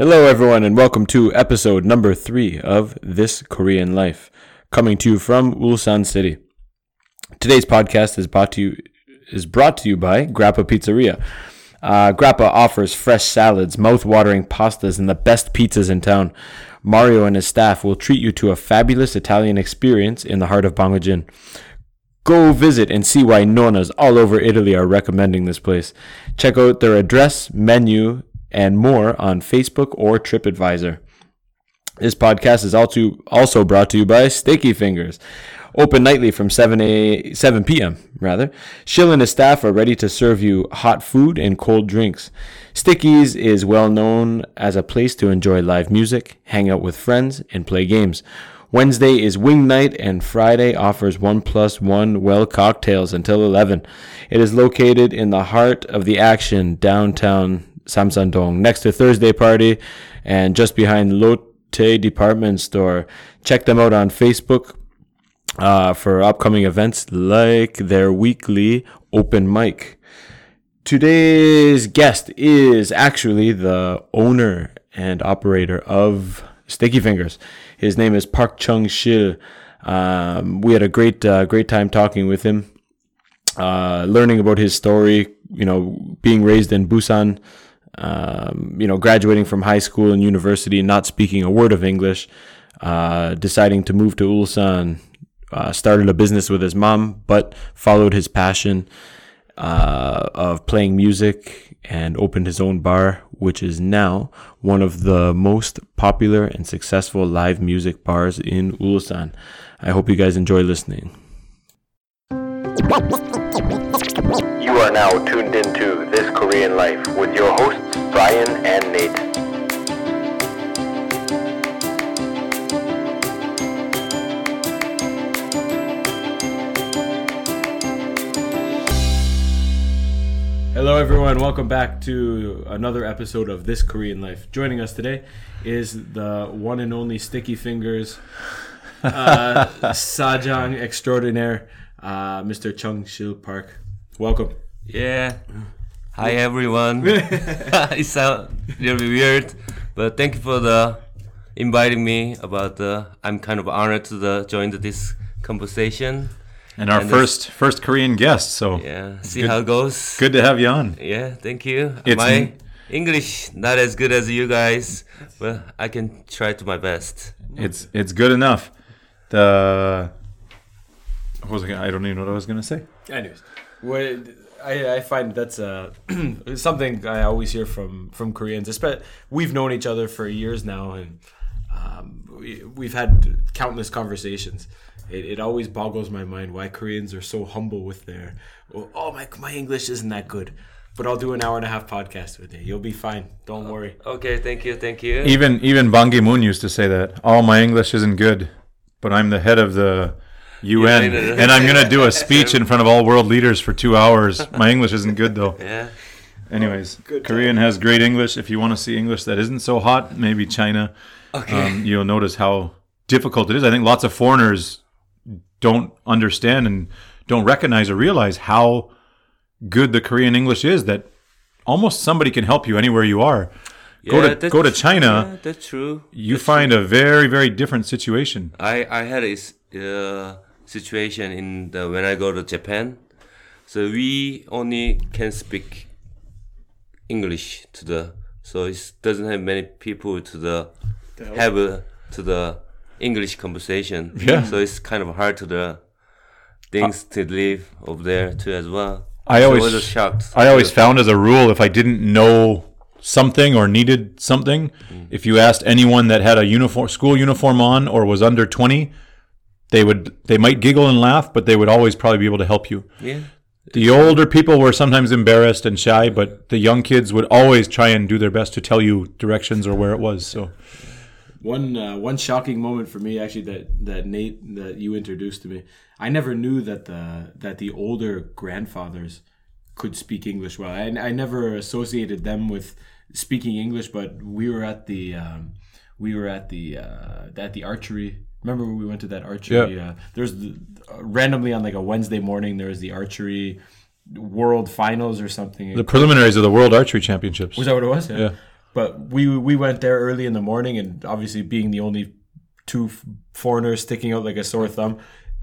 Hello, everyone, and welcome to episode number three of This Korean Life, coming to you from Ulsan City. Today's podcast is brought to you is brought to you by Grappa Pizzeria. Uh, Grappa offers fresh salads, mouth-watering pastas, and the best pizzas in town. Mario and his staff will treat you to a fabulous Italian experience in the heart of Bangojin. Go visit and see why nonnas all over Italy are recommending this place. Check out their address, menu, and more on Facebook or TripAdvisor. This podcast is also brought to you by Sticky Fingers. Open nightly from 7 a 7 p.m. rather. Shill and his staff are ready to serve you hot food and cold drinks. Stickies is well known as a place to enjoy live music, hang out with friends, and play games. Wednesday is wing night, and Friday offers one plus one well cocktails until 11. It is located in the heart of the action downtown Samsandong, next to Thursday Party, and just behind Lotte Department Store. Check them out on Facebook uh, for upcoming events like their weekly open mic. Today's guest is actually the owner and operator of Sticky Fingers. His name is Park Chung Shil. Um, we had a great, uh, great time talking with him, uh, learning about his story. You know, being raised in Busan, um, you know, graduating from high school and university, not speaking a word of English, uh, deciding to move to Ulsan, uh, started a business with his mom, but followed his passion uh, of playing music and opened his own bar, which is now one of the most popular and successful live music bars in Ulsan. I hope you guys enjoy listening. You are now tuned into Korean Life with your hosts, Brian and Nate. Hello, everyone. Welcome back to another episode of This Korean Life. Joining us today is the one and only Sticky Fingers uh, Sajang extraordinaire, uh, Mr. Chung Shil Park. Welcome. Yeah. Hi everyone. it sounds really weird, but thank you for the inviting me. About the, I'm kind of honored to the join this conversation. And our And first first Korean guest, so Yeah, see good- how it goes. good to have you on. Yeah, thank you. It's my n- English not as good as you guys, but I can try to my best. It's it's good enough. The what was I, gonna, I don't even know what I was gonna say. Anyways, what I, I find that's uh, something I always hear from from Koreans. Especially, we've known each other for years now, and um, we, we've had countless conversations. It, it always boggles my mind why Koreans are so humble with their oh my my English isn't that good, but I'll do an hour and a half podcast with you. You'll be fine. Don't worry. Okay, thank you, thank you. Even even Ban Ki-moon used to say that. Oh, my English isn't good, but I'm the head of the UN, United- and I'm gonna do a speech in front of all world leaders for two hours. My English isn't good though. Yeah. Anyways, Korean has great English. If you want to see English that isn't so hot, maybe China. Okay. Um, you'll notice how difficult it is. I think lots of foreigners don't understand and don't recognize or realize how good the Korean English is. That almost somebody can help you anywhere you are. go Yeah, to that's- go to China, Yeah, that's true. you find a very very different situation. I I had a s- uh, situation in the when I go to Japan, so we only can speak English to the so it doesn't have many people to the have a, to the English conversation. Yeah. So it's kind of hard to the things uh, to live over there too as well. I So always- I was shocked. I always found as a rule if I didn't know something or needed something, mm. if you asked anyone that had a uniform school uniform on or was under 20, they would they might giggle and laugh, but they would always probably be able to help you. yeah. The older people were sometimes embarrassed and shy, but the young kids would always try and do their best to tell you directions or where it was. So One uh, one shocking moment for me actually that that Nate that you introduced to me. I never knew that the that the older grandfathers could speak English well. I, I never associated them with speaking English, but we were at the um, we were at the uh, at the archery. Remember when we went to that archery? Yeah. Uh, there's the, uh, randomly on like a Wednesday morning. There was the archery world finals or something. the preliminaries of the World Archery Championships. was that what it was? Yeah. but we we went there early in the morning, and obviously being the only two f- foreigners sticking out like a sore thumb.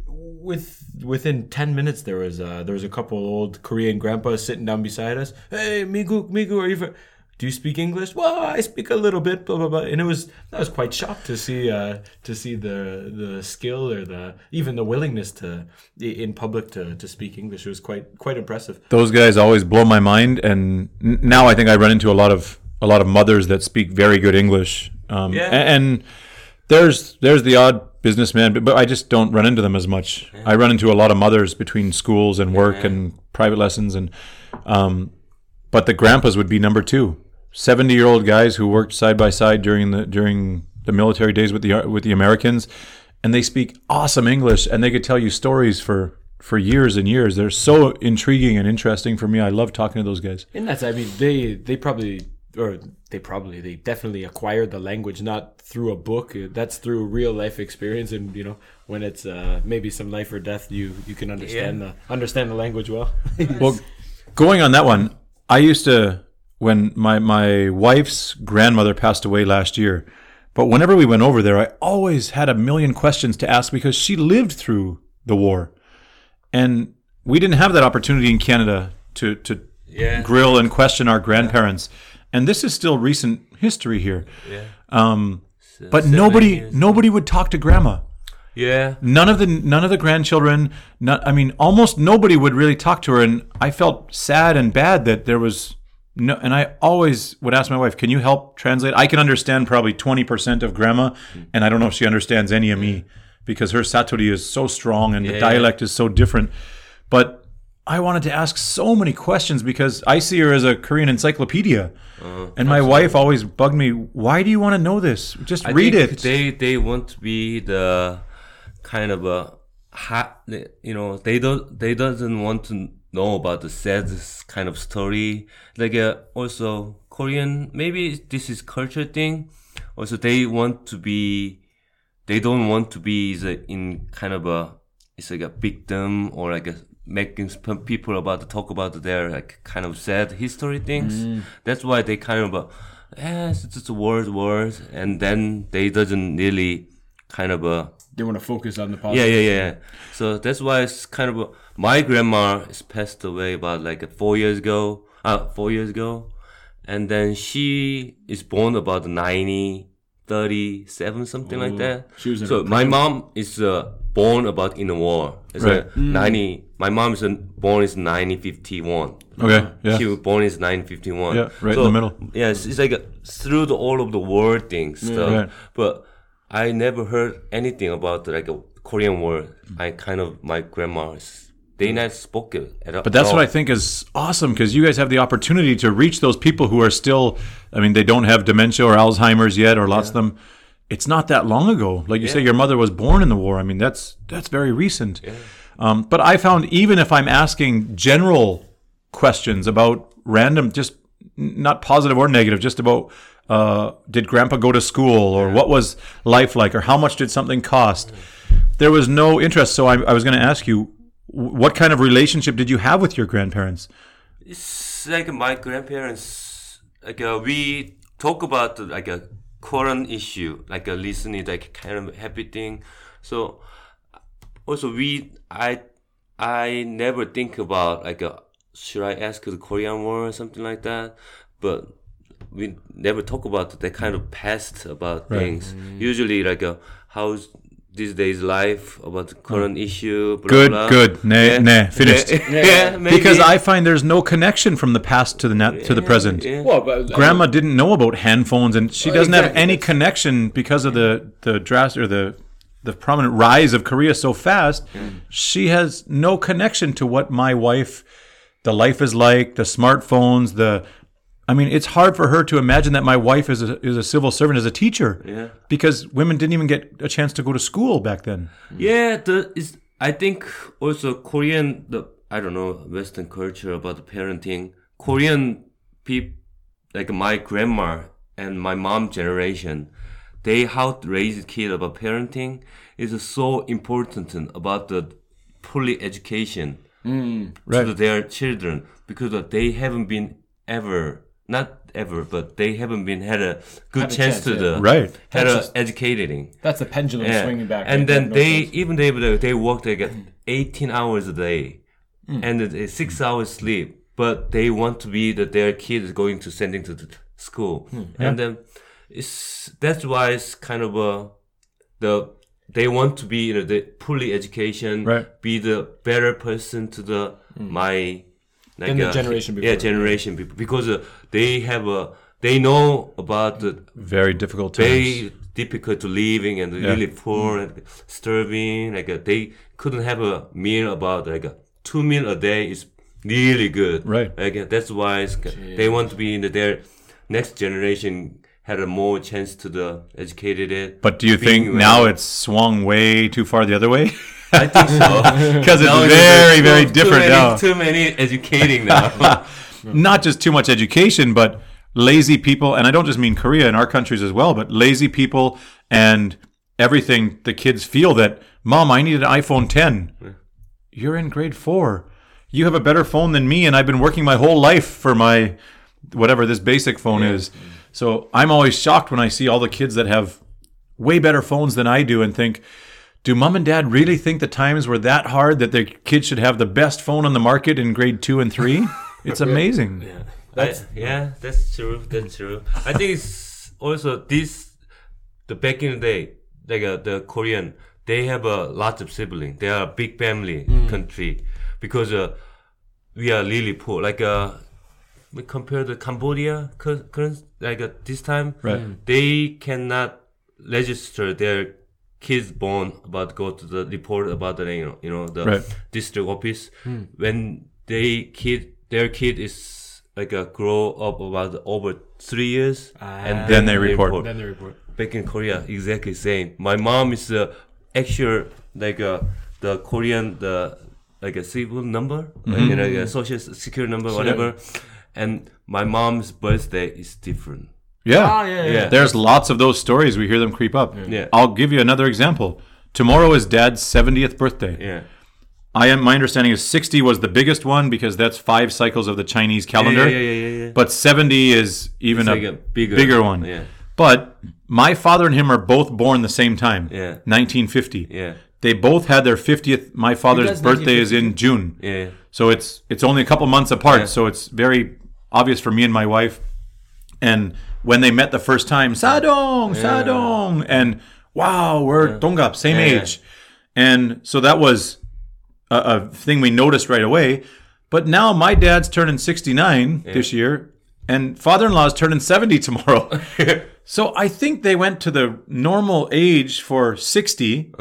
With within ten minutes, there was uh, there was a couple old Korean grandpas sitting down beside us. Hey, Migu, Migu, are you? Fr- do you speak English? Well, I speak a little bit, blah blah blah. And it was I was quite shocked to see uh, to see the the skill or the even the willingness to in public to, to speak English. It was quite quite impressive. Those guys always blow my mind, and now I think I run into a lot of a lot of mothers that speak very good English. Um, Yeah. and, there's there's the odd businessman, but, but I just don't run into them as much. I run into a lot of mothers between schools and work and private lessons, and um, but the grandpas would be number two. Seventy year old guys who worked side by side during the during the military days with the with the Americans, and they speak awesome English, and they could tell you stories for for years and years. They're so intriguing and interesting for me. I love talking to those guys. And that's, I mean, they they probably or they probably they definitely acquired the language not through a book. That's through real life experience, and you know when it's uh, maybe some life or death, you you can understand the understand the language well. Well, going on that one, I used to when my my wife's grandmother passed away last year. But whenever we went over there, I always had a million questions to ask because she lived through the war, and we didn't have that opportunity in Canada to to Yeah. grill and question our grandparents. And this is still recent history here. Yeah. Um, but nobody years. nobody would talk to grandma Yeah. none of the none of the grandchildren not, i mean almost nobody would really talk to her and i felt sad and bad that there was no and i always would ask my wife can you help translate? I can understand probably 20% of grandma and i don't know if she understands any of me because her saturi is so strong and the Yeah. dialect is so different. But i wanted to ask so many questions because i see her as a korean encyclopedia. Uh, and my wife always bugged me why do you want to know this? Just I read it. They they want to be the kind of a hot, you know, they don't they doesn't want to know about the sad kind of story. Like uh, also Korean, maybe this is culture thing. Also, they want to be, they don't want to be the, in kind of a it's like a victim or like a making people about to talk about their like kind of sad history things. That's why they kind of uh, eh, it's just word word, and then they doesn't really kind of uh, they want to focus on the positive. yeah yeah yeah. So that's why it's kind of uh, my grandma is passed away about like four years ago. Uh, four years ago, and then she is born about 90, 37, something like that. she was in so my mom is uh, born about in the war. It's Right. like 90. My mom is uh, born is 1951. okay yeah She was born is 1951. Yeah, right in the middle. Yeah, it's, it's like uh, through the, all of the world things stuff. Right. But I never heard anything about like a Korean word. I kind of my grandma's. They not spoke it at all. But that's what I think is awesome because you guys have the opportunity to reach those people who are still, I mean, they don't have dementia or Alzheimer's yet, or lots of them. It's not that long ago. Like you say, your mother was born in the war. I mean, that's that's very recent. Um, but I found even if I'm asking general questions about random, just not positive or negative, just about uh, did Grandpa go to school or what was life like or how much did something cost, there was no interest. So I, I was going to ask you, what kind of relationship did you have with your grandparents? It's like my grandparents. Like uh, we talk about like a current issue, like a listening, like kind of happy thing. So also we, I, I never think about like a should I ask the Korean war or something like that, but we never talk about that kind of past about things. Mm. Usually like a how's these days life about the current mm. issue. Blah, Good, blah. good. Nah, nah, finished. Yeah, maybe. Because I find there's no connection from the past to the net to the present. Yeah. Well, but uh, Grandma didn't know about handphones, and she Well, doesn't have any connection because of the the drastic or the the prominent rise of Korea so fast. She has no connection to what my wife, the life is like, the smartphones, the. I mean, it's hard for her to imagine that my wife is a, is a civil servant, as a teacher, Yeah. because women didn't even get a chance to go to school back then. Yeah, the is I think also Korean the I don't know Western culture about parenting. Korean people like my grandma and my mom generation, they how to raise kid about parenting is so important about the fully education mm. Right. to their children because they haven't been ever not ever, but they haven't been had a good Had a chance, chance, to yeah. the Right. had That's a just- educating. That's the pendulum Yeah. swinging back. And then they even they they, they work like uh, 18 hours a day, Hmm. and uh, six hours sleep. But they want to be that their kid is going to sending to the school, Hmm. and then it's that's why it's kind of a the they want to be you know the fully education, Right. be the better person to the my like Than the uh, generation yeah generation people because uh, they have a they know about the Very difficult times. very difficult to living and Yeah. really poor and starving. Like uh, they couldn't have a meal about like uh, two meal a day is really good. Right. Like uh, that's why it's, they want to be in the, their next generation had a more chance to the educated it. But do you think now it's swung way too far the other way? I think so Because it's very, too- very too different many, now. Too many educating now. Not just too much education, but lazy people. And I don't just mean Korea, in our countries as well, but lazy people and everything. The kids feel that, Mom, I need an iPhone 10. You're in grade four. You have a better phone than me, and I've been working my whole life for my whatever this basic phone is. So I'm always shocked when I see all the kids that have way better phones than I do and think, do mom and dad really think the times were that hard that their kids should have the best phone on the market in grade two and three? It's amazing. That's yeah, that's true. That's true. I think it's also this the back in the day, like uh, the Korean, they have a lot of siblings. They are a big family country because uh, we are really poor. Like uh, we compare the Cambodia current like uh, this time, Right. they cannot register their kids born about go to the report about the you know you know the Right. district office hmm. when they kid their kid is like a grow up about over three years and ah. Then they report. Then they report. back in Korea exactly same. My mom is the actual like uh, the Korean the like a civil number, like, you know, like a social security number, whatever. And my mom's birthday is different. Yeah. Ah, yeah, yeah. Yeah. There's lots of those stories. We hear them creep up. Yeah. I'll give you another example. Tomorrow is dad's 70th birthday. Yeah. I am my understanding is 60 was the biggest one because that's five cycles of the Chinese calendar. Yeah, yeah, yeah, yeah. yeah. But 70 is even It's a, like a bigger- one. yeah. But my father and him are both born the same time. Yeah. 1950. Yeah. They both had their 50th. My father's birthday is in June. Yeah. So it's it's only a couple months apart. Yeah. So it's very obvious for me and my wife. And when they met the first time, Sadong, Sadong, and wow, we're Dongap, same Yeah. age. And so that was a, a thing we noticed right away. But now my dad's turning 69 this year, and father-in-law's turning 70 tomorrow. so I think they went to the normal age for 60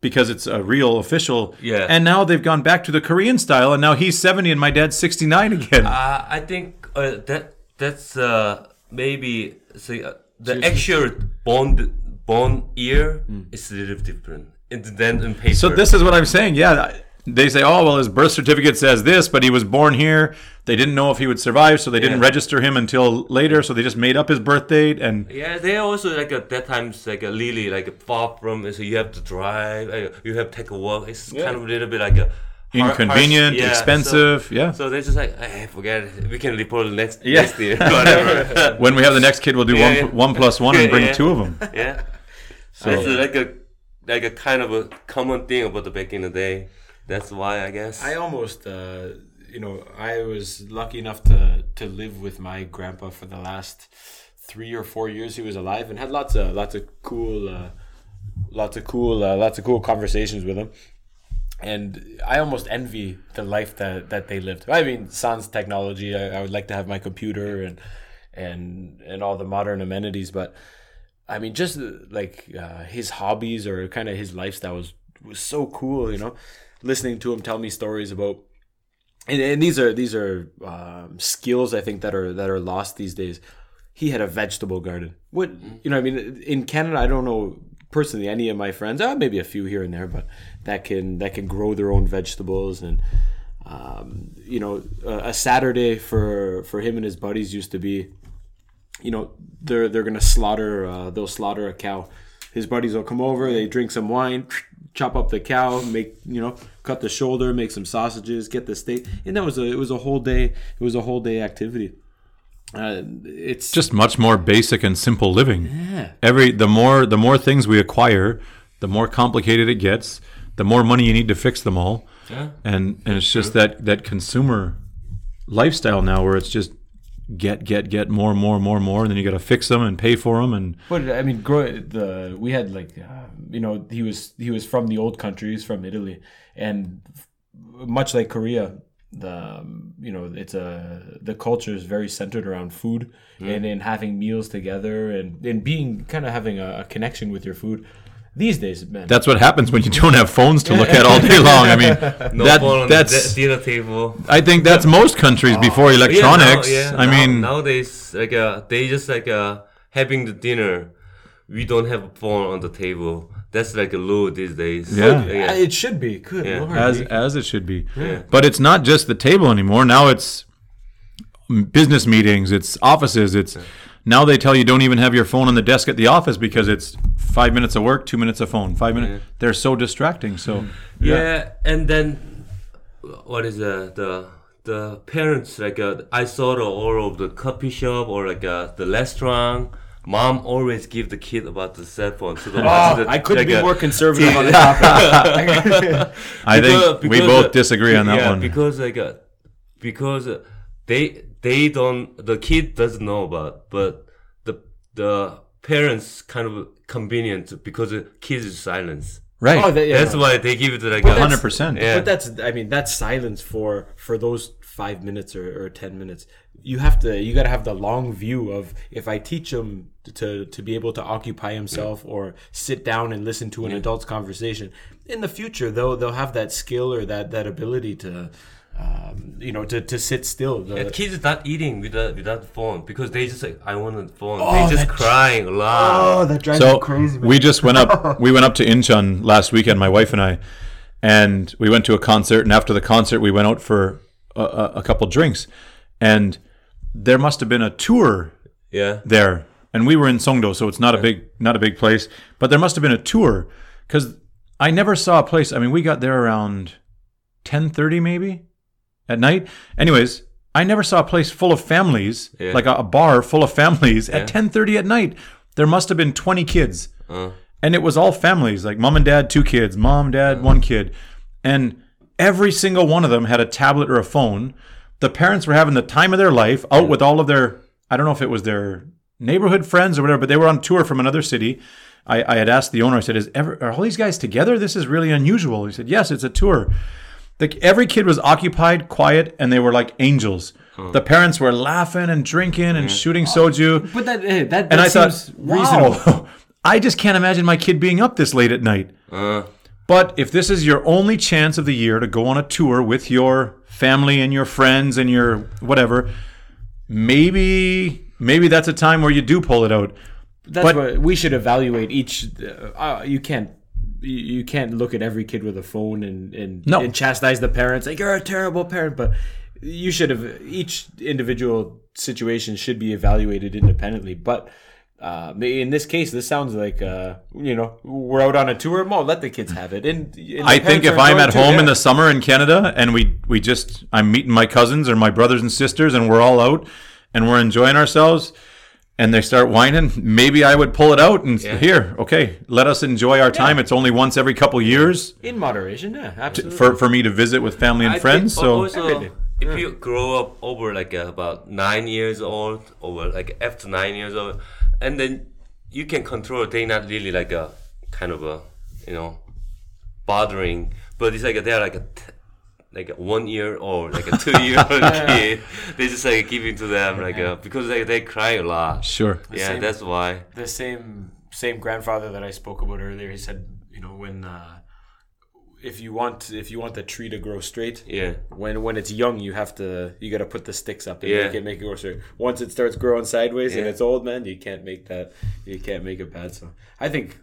because it's a real official. Yeah. And now they've gone back to the Korean style, and now he's 70 and my dad's 69 again. Uh, I think uh, that that's uh, maybe see, uh, the actual born born year is a little different in- than in paper. so this is what I'm saying. Yeah. They say, oh, well, his birth certificate says this, but he was born here. They didn't know if he would survive, so they didn't Yeah. register him until later. So they just made up his birth date. And Yeah, they also like at that times like a really like far from so you have to drive, uh, you have to take a walk. It's kind of a little bit like a inconvenient, harsh- yeah, expensive. So, yeah. so they're just like, hey, forget it. We can report next Yeah. next year, whatever. when we have the next kid, we'll do Yeah, one, yeah. one plus one and bring yeah. two of them. yeah. So it's like a like a kind of a common thing about the back in the day. That's why I guess. I almost, uh, you know, I was lucky enough to to live with my grandpa for the last three or four years he was alive, and had lots of lots of cool, uh, lots of cool, uh, lots of cool conversations with him. And I almost envy the life that, that they lived. I mean, sans technology, I, I would like to have my computer and and and all the modern amenities, but I mean, just like uh, his hobbies or kind of his lifestyle was was so cool. You know, listening to him tell me stories about, and, and these are these are um, skills I think that are that are lost these days. He had a vegetable garden. What you know? I mean, in Canada, I don't know personally any of my friends. Uh, maybe a few here and there, but that can that can grow their own vegetables and. Um, you know, a, a Saturday for for him and his buddies used to be you know they're they're gonna slaughter uh, they'll slaughter a cow his buddies will come over they drink some wine chop up the cow make you know cut the shoulder make some sausages get the steak and that was a it was a whole day it was a whole day activity uh, it's just much more basic and simple living. yeah. Every the more the more things we acquire, the more complicated it gets. The more money you need to fix them all, Yeah. and and it's just that that consumer lifestyle now where it's just get get get more more more more, and then you got to fix them and pay for them, and But I mean, grow, the we had like uh, you know he was he was from the old countries from Italy, and f- much like Korea, the um, you know it's a the culture is very centered around food and in having meals together and and being kind of having a, a connection with your food. These days, man, that's what happens when you don't have phones to look at all day long. I mean, No that phone on that's the dinner table. I think that's most countries before electronics. Yeah, now, yeah, I now- mean, nowadays like uh, they just like uh, having the dinner. We don't have a phone on the table. That's like a rule these days. Yeah. Uh, it should be good. Yeah. Lord. as You- as it should be. But it's not just the table anymore. Now it's business meetings, it's offices, it's now they tell you don't even have your phone on the desk at the office because it's five minutes of work, two minutes of phone, five minutes. They're so distracting. So Yeah, and then what is the the the parents like uh, I saw the all of the coffee shop or like uh, the restaurant. Mom always give the kid about the cell phone. So the, Oh, the- I couldn't like, be more conservative on the topic. I because- think we both uh, disagree on that yeah, one. because like uh, because uh, they they don't the kid doesn't know about, but the the parents kind of convenient because the kids is silence. right. oh, that, yeah. That's why they give it like But a Hundred percent. Yeah. But that's I mean that's silence for for those five minutes or, or ten minutes. You have to you got to have the long view of if I teach him to to be able to occupy himself or sit down and listen to an adult's conversation in the future they'll they'll have that skill or that that ability to um, you know to, to sit still. The- Yeah, kids not eating without without the phone because they just like I want a phone. Oh, they just crying a lot. Oh, that drives so we just went up we went up to Incheon last weekend my wife and I and we went to a concert and after the concert we went out for a, a, a couple drinks and there must have been a tour yeah, there and we were in Songdo so it's not a big not a big place. But there must have been a tour cuz I never saw a place I mean we got there around 10:30 maybe at night. Anyways I never saw a place full of families Yeah. like a, a bar full of families at 10:30 at night. There must have been 20 kids. Uh, and it was all families like mom and dad two kids mom dad one kid. And every single one of them had a tablet or a phone. The parents were having the time of their life out with all of their i don't know if it was their neighborhood friends or whatever but they were on tour from another city. I, I had asked the owner i said is ever, are all these guys together? This is really unusual. He said yes it's a tour. The, every kid was occupied quiet and they were like angels. The parents were laughing and drinking and shooting soju. But that that, that and I thought, seems reasonable. wow, I just can't imagine my kid being up this late at night. uh, But if this is your only chance of the year to go on a tour with your family and your friends and your whatever, maybe maybe that's a time where you do pull it out. That's But- what we should evaluate each. Uh, you can't. You can't look at every kid with a phone and and, No. and chastise the parents like you're a terrible parent. But you should have each individual situation should be evaluated independently. But uh, in this case, this sounds like uh, you know we're out on a tour. Well, let the kids have it. And, and I think if I'm at home in the summer in Canada and we we just I'm meeting my cousins or my brothers and sisters and we're all out and we're enjoying ourselves and they start whining, maybe I would pull it out and s here, okay, let us enjoy our time. It's only once every couple years in moderation, yeah, absolutely. for for me to visit with family and I friends. think So also if you grow up over like uh, about nine years old or like after nine years old, and then you can control. They not really like a kind of a you know bothering, but it's like they're like a. T- like a one year old, like a two year old kid, they just like give it to them like uh, because they they cry a lot. sure. Yeah, same- that's why. the same same grandfather that I spoke about earlier. He said, you know, when uh, if you want if you want the tree to grow straight, Yeah, when when it's young, you have to you got to put the sticks up and Yeah. make it make it grow straight. Once it starts growing sideways and Yeah. it's old, man, you can't make that you can't make it bad. So I think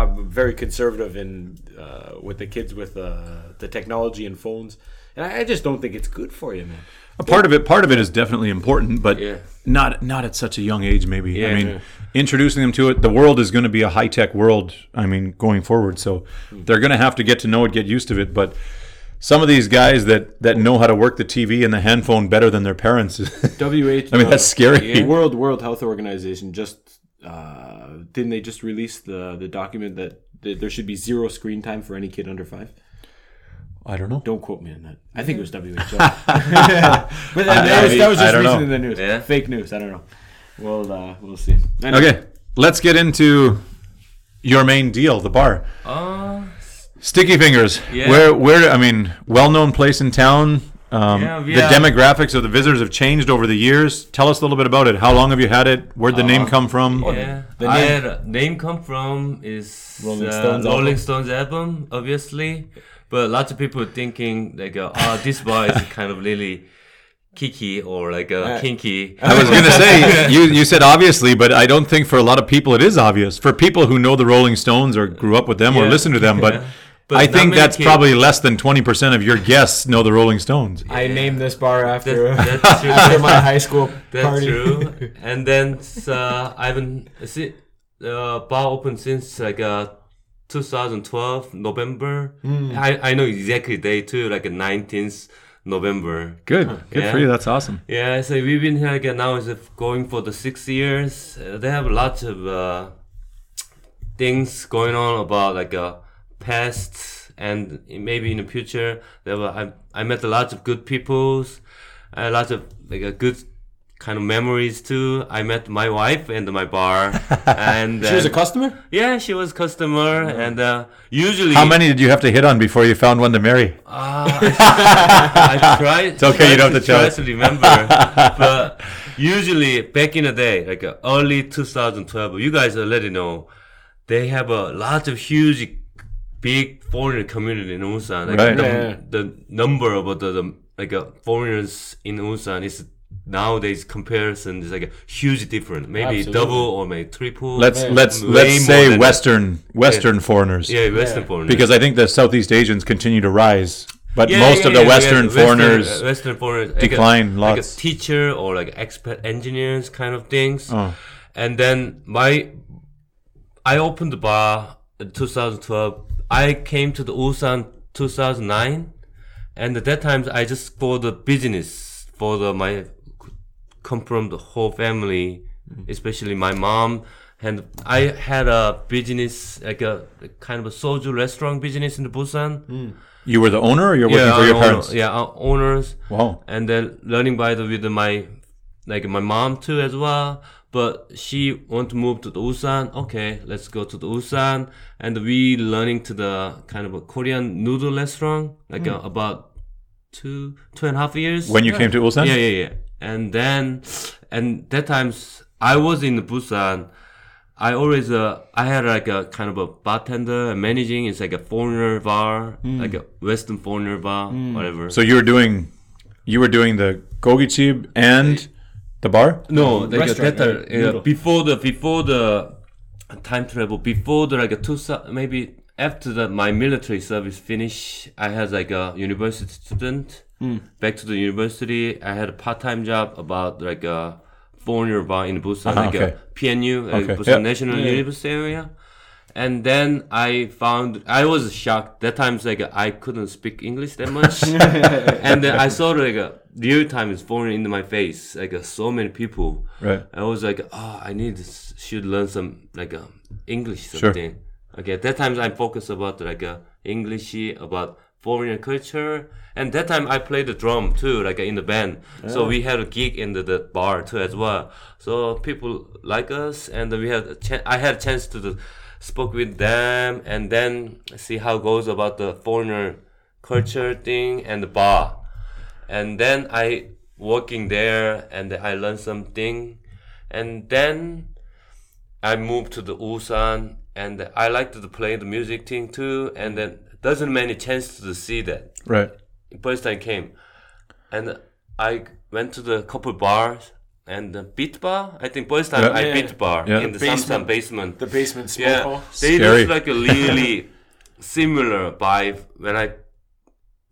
I'm very conservative in uh, with the kids with uh, the technology and phones, and I, I just don't think it's good for you, man. A part of it, part of it is definitely important, but Yeah. not not at such a young age. Maybe. I mean, Yeah. introducing them to it. The world is going to be a high tech world. I mean, going forward, so they're going to have to get to know it, get used to it. But some of these guys that that know how to work the TV and the handphone better than their parents. WH. I mean, that's scary. The World World Health Organization just uh, didn't they just release the the document that there should be zero screen time for any kid under five. I don't know. Don't quote me on that. I think it was WHO. but that, that was, that was just don't recent in the news. Yeah. Fake news. I don't know. Well, uh, we'll see. Anyway, Okay, let's get into your main deal, the bar. Uh, Sticky Fingers. Yeah. Where where I mean, well-known place in town. Um, Yeah, the yeah. demographics of the visitors have changed over the years. Tell us a little bit about it. How long have you had it? Where'd the name come from? yeah. the name- had name come from is Rolling uh, Stones Rolling album. Stones album, obviously. But lots of people thinking they go, oh, this bar is kind of really kiki or like uh, kinky. I was gonna say you you said obviously, but I don't think for a lot of people it is obvious. For people who know the Rolling Stones or grew up with them or Yeah. listen to them, but. Yeah. But I think that's kids- probably less than twenty percent of your guests know the Rolling Stones. I named this bar after, That- that's true. after my high school That's party. true. And then uh, I've been see, uh, bar open since like uh, 2012 November. Hmm. I, I know exactly day too, like 19th November. Good, good for you. That's awesome. Yeah, so we've been here uh, now is uh, going for the six years. Uh, they have lots of uh, things going on about like uh, past and maybe in the future. There were I, I met a lot of good peoples, a lot of like a good kind of memories too. I met my wife and my bar, and She was a uh, customer. yeah, she was customer, and uh, usually How many did you have to hit on before you found one to marry? Ah, I, I try. It's okay, you don't have to tell try us. to remember, but usually back in the day, like uh, early 2012, you guys already know they have a lot of huge, big foreigner community in Ulsan. Like Right. the, Yeah. the number of the, the like uh, foreigners in Ulsan is nowadays comparison is like a huge difference Maybe Absolutely. double or maybe triple. Let's Yeah. let's Way let's more say than- Western Western foreigners, yeah, Western Yeah. foreigners. because I think the Southeast Asians continue to rise, but Yeah, most yeah, of the yeah, Western yeah, foreigners. Western, uh, Western foreigners like a- decline like lots. a teacher or like expert engineers kind of things. Oh. And then my, I opened the bar in 2012. I came to the Ulsan 2009, and at that time I just for the business for the my come from the whole family, mm. especially my mom. And I had a business, like a, a kind of a soju restaurant business in the Busan mm. you were the owner, or you're working for your owner- parents? yeah, our owners. Wow. And then learning by the with my like my mom too as well. But she want to move to the Busan. Okay, let's go to the Busan. And we learning to the kind of a Korean noodle restaurant like hmm. uh, about two two and a half years. When you came to Busan? Yeah, yeah, yeah. And then, and that times I was in Busan. I always, uh, I had like a kind of a bartender managing. It's like a foreigner bar, like a Western foreigner bar, whatever. So you were doing, you were doing the gogichib and the bar. no, like a, Restaurant, that, right? uh, before the before the time travel, before the like a two maybe after the my military service finish, I had like a university student. Hmm. Back to the university, I had a part time job about like a foreigner bar in Busan, Uh-huh, like okay. a PNU, like Okay, Busan yeah. National University area. And then I found I was shocked. That times like I couldn't speak English that much, and then I saw like a real time is falling into my face. Like uh, so many people, Right. I was like, oh, I need should learn some like uh, English Sure. something. Okay, at that time I focus about like uh, English about foreign culture, and that time I played the drum too, like in the band. So we had a gig in the, the bar too as well. So people like us, and we had a I had a chance to the, spoke with them, and then see how it goes about the foreigner culture thing and the bar. And then I working there and I learned something. And then I moved to the Ulsan and I liked to play the music thing too. And then doesn't many chance to see that Right. first time came and I went to the couple bars and the beat bar I think first time Yeah. I Yeah. beat bar Yeah. in the Basement. Basement The basement smoke yeah, hall. they Scary. look like a really similar vibe when I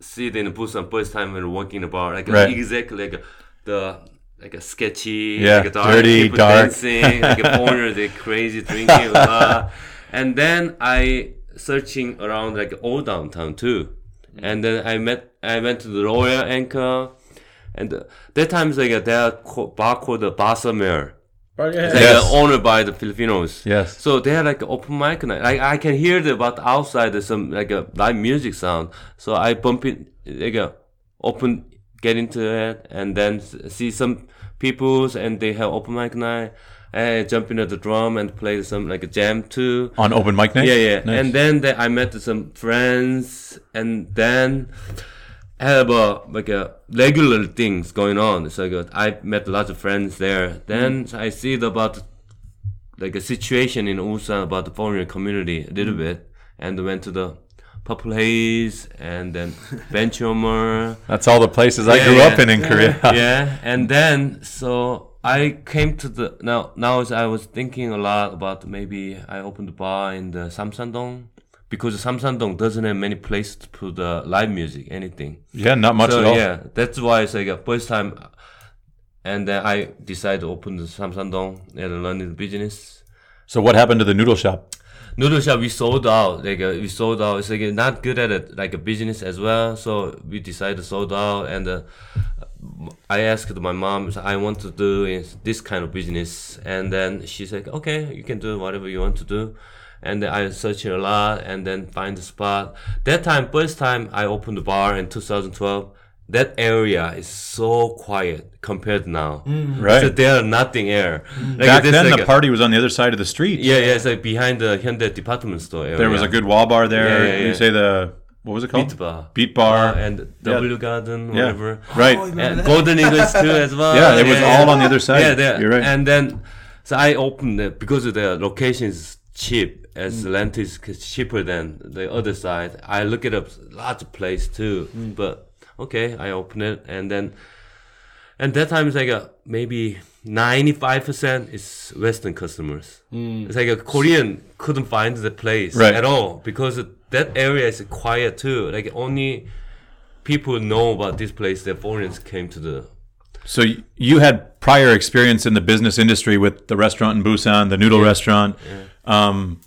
see it in the Busan first time when walking the bar, like Right. exactly like a, the like a sketchy, Yeah, like a dark dirty, dark. dancing, like a foreigner, they crazy drinking, blah. and then I searching around like old downtown too. and then I met I went to the Royal Anchor, and uh, that time it's like a there co- bar called the Basa Mare. Right, yeah, It's yeah. like Yes. uh, owned by the Filipinos. Yes. So they had like an open mic night. Like I can hear the but outside there's some like a live music sound. So I bump it like a open get into it and then see some peoples and they have open mic night. I jump into the drum and play some like a jam too. On open mic night. Yeah, yeah. Nice. And then the, I met some friends, and then have a like a regular things going on. So like, uh, I met lots of friends there. Then I see the, about like a situation in Ulsan about the foreign community a little bit, and went to the Purple Haze and then Benchwarmer That's all the places I Yeah, grew up in in Korea. yeah, and then so I came to the now now as I was thinking a lot about maybe I opened a bar in the Samsandong because Samsandong doesn't have many places to put the live music anything. yeah, not much so at all. yeah, that's why it's like a first time, and then I decided to open the Samsandong and learn the business. So what happened to the noodle shop? Noodle shop we sold out like uh, we sold out. It's like not good at it like a business as well. So we decided to sold out and. Uh, I asked my mom, I want to do this kind of business, and then she said, "Okay, you can do whatever you want to do." And I searched a lot, and then find the spot. That time, first time I opened the bar in 2012. That area is so quiet compared to now. Mm. Right. So there are nothing air. Mm. Like, Back then, like the a- party was on the other side of the street. Yeah, yeah, it's like behind the Hyundai department store area. There was a good wall bar there. Yeah, yeah, You say the what was it called? beat bar. Beat bar. Uh, and W Garden, yeah. whatever. Right. And Golden Eagles too as well. Yeah, it was all on the other side. Yeah, there. You're right. And then, so I opened it because the location is cheap, as Mm. rent is cheaper than the other side. I look it up lots of place too, Mm. but okay, I open it and then, and that time it's like a maybe. 95% is Western customers. It's like a Korean couldn't find the place Right. at all because that area is quiet too. Like only people know about this place that foreigners came to the So you had prior experience in the business industry with the restaurant in Busan, the noodle restaurant. Um,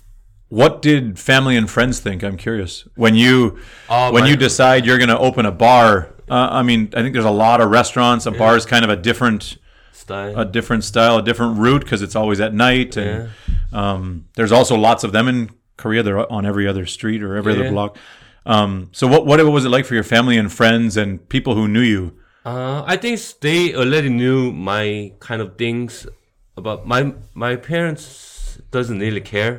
what did family and friends think? I'm curious. When you Oh, when you decide you're going to open a bar, uh, I mean, I think there's a lot of restaurants. A bar is kind of a different style. a different style, a different route because it's always at night, and um, there's also lots of them in Korea. They're on every other street or every Yeah. other block. Um, so what what was it like for your family and friends and people who knew you? Uh, I think they already knew my kind of things about my my parents doesn't really care,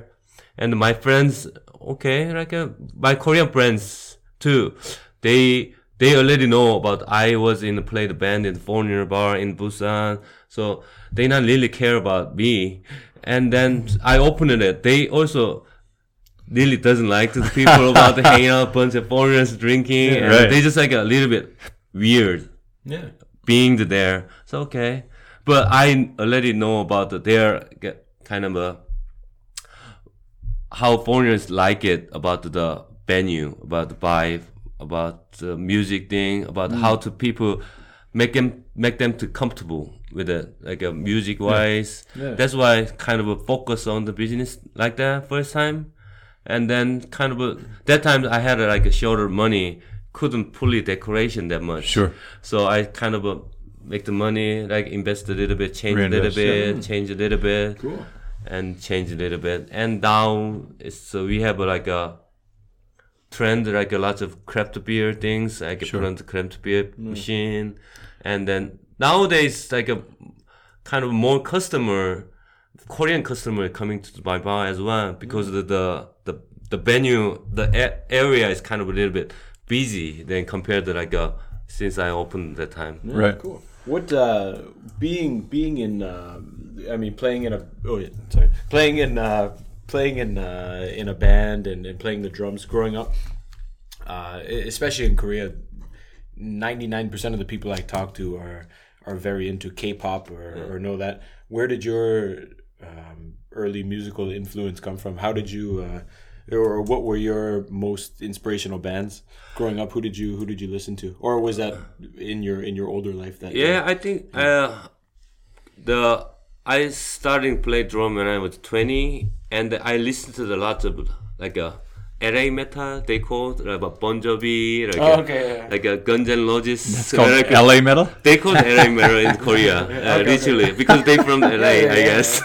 and my friends okay like uh, my Korean friends too, they they already know about I was in play the band in the foreigner bar in Busan, so they not really care about me, and then I opened it. They also really doesn't like the people about hanging out bunch of foreigners drinking, and right. they just like a little bit weird Yeah. being there. So okay, but I already know about the, their get- kind of a how foreigners like it about the venue, about the vibe, about the music thing, about mm. how to people make them make them to comfortable with it, like a music wise. Yeah. That's why I kind of a focus on the business like that first time, and then kind of a, that time I had uh, like a shorter money, couldn't fully decoration that much. Sure. So I kind of uh, make the money, like invest a little bit, change a Reinvest, little yeah. bit, change a little bit, Cool. and change a little bit. And now it's so we have uh, like a trend, like a lot of craft beer things. I can Sure. put on the craft beer machine, and then nowadays like a kind of more customer, Korean customer coming to my bar as well because the the, the venue, the a- area is kind of a little bit busy than compared to like a since I opened that time. Right. Cool. What uh, being being in uh, I mean playing in a oh yeah sorry playing in uh, playing in uh, in a band and, and playing the drums growing up, uh, especially in Korea, ninety nine percent of the people I talk to are are very into K-pop or, or know that. Where did your um, early musical influence come from? How did you uh, or what were your most inspirational bands growing up? Who did you who did you listen to, or was that in your in your older life that Yeah, I think uh, the I started play drum when I was twenty, and I listened to a lot of like uh, LA metal. They call it like a Bon Jovi, like Oh, a, okay, yeah. like a Guns N' Roses. It's called Like LA metal. They call it LA metal in Korea, uh, okay, literally, because they from LA, yeah, I yeah. guess.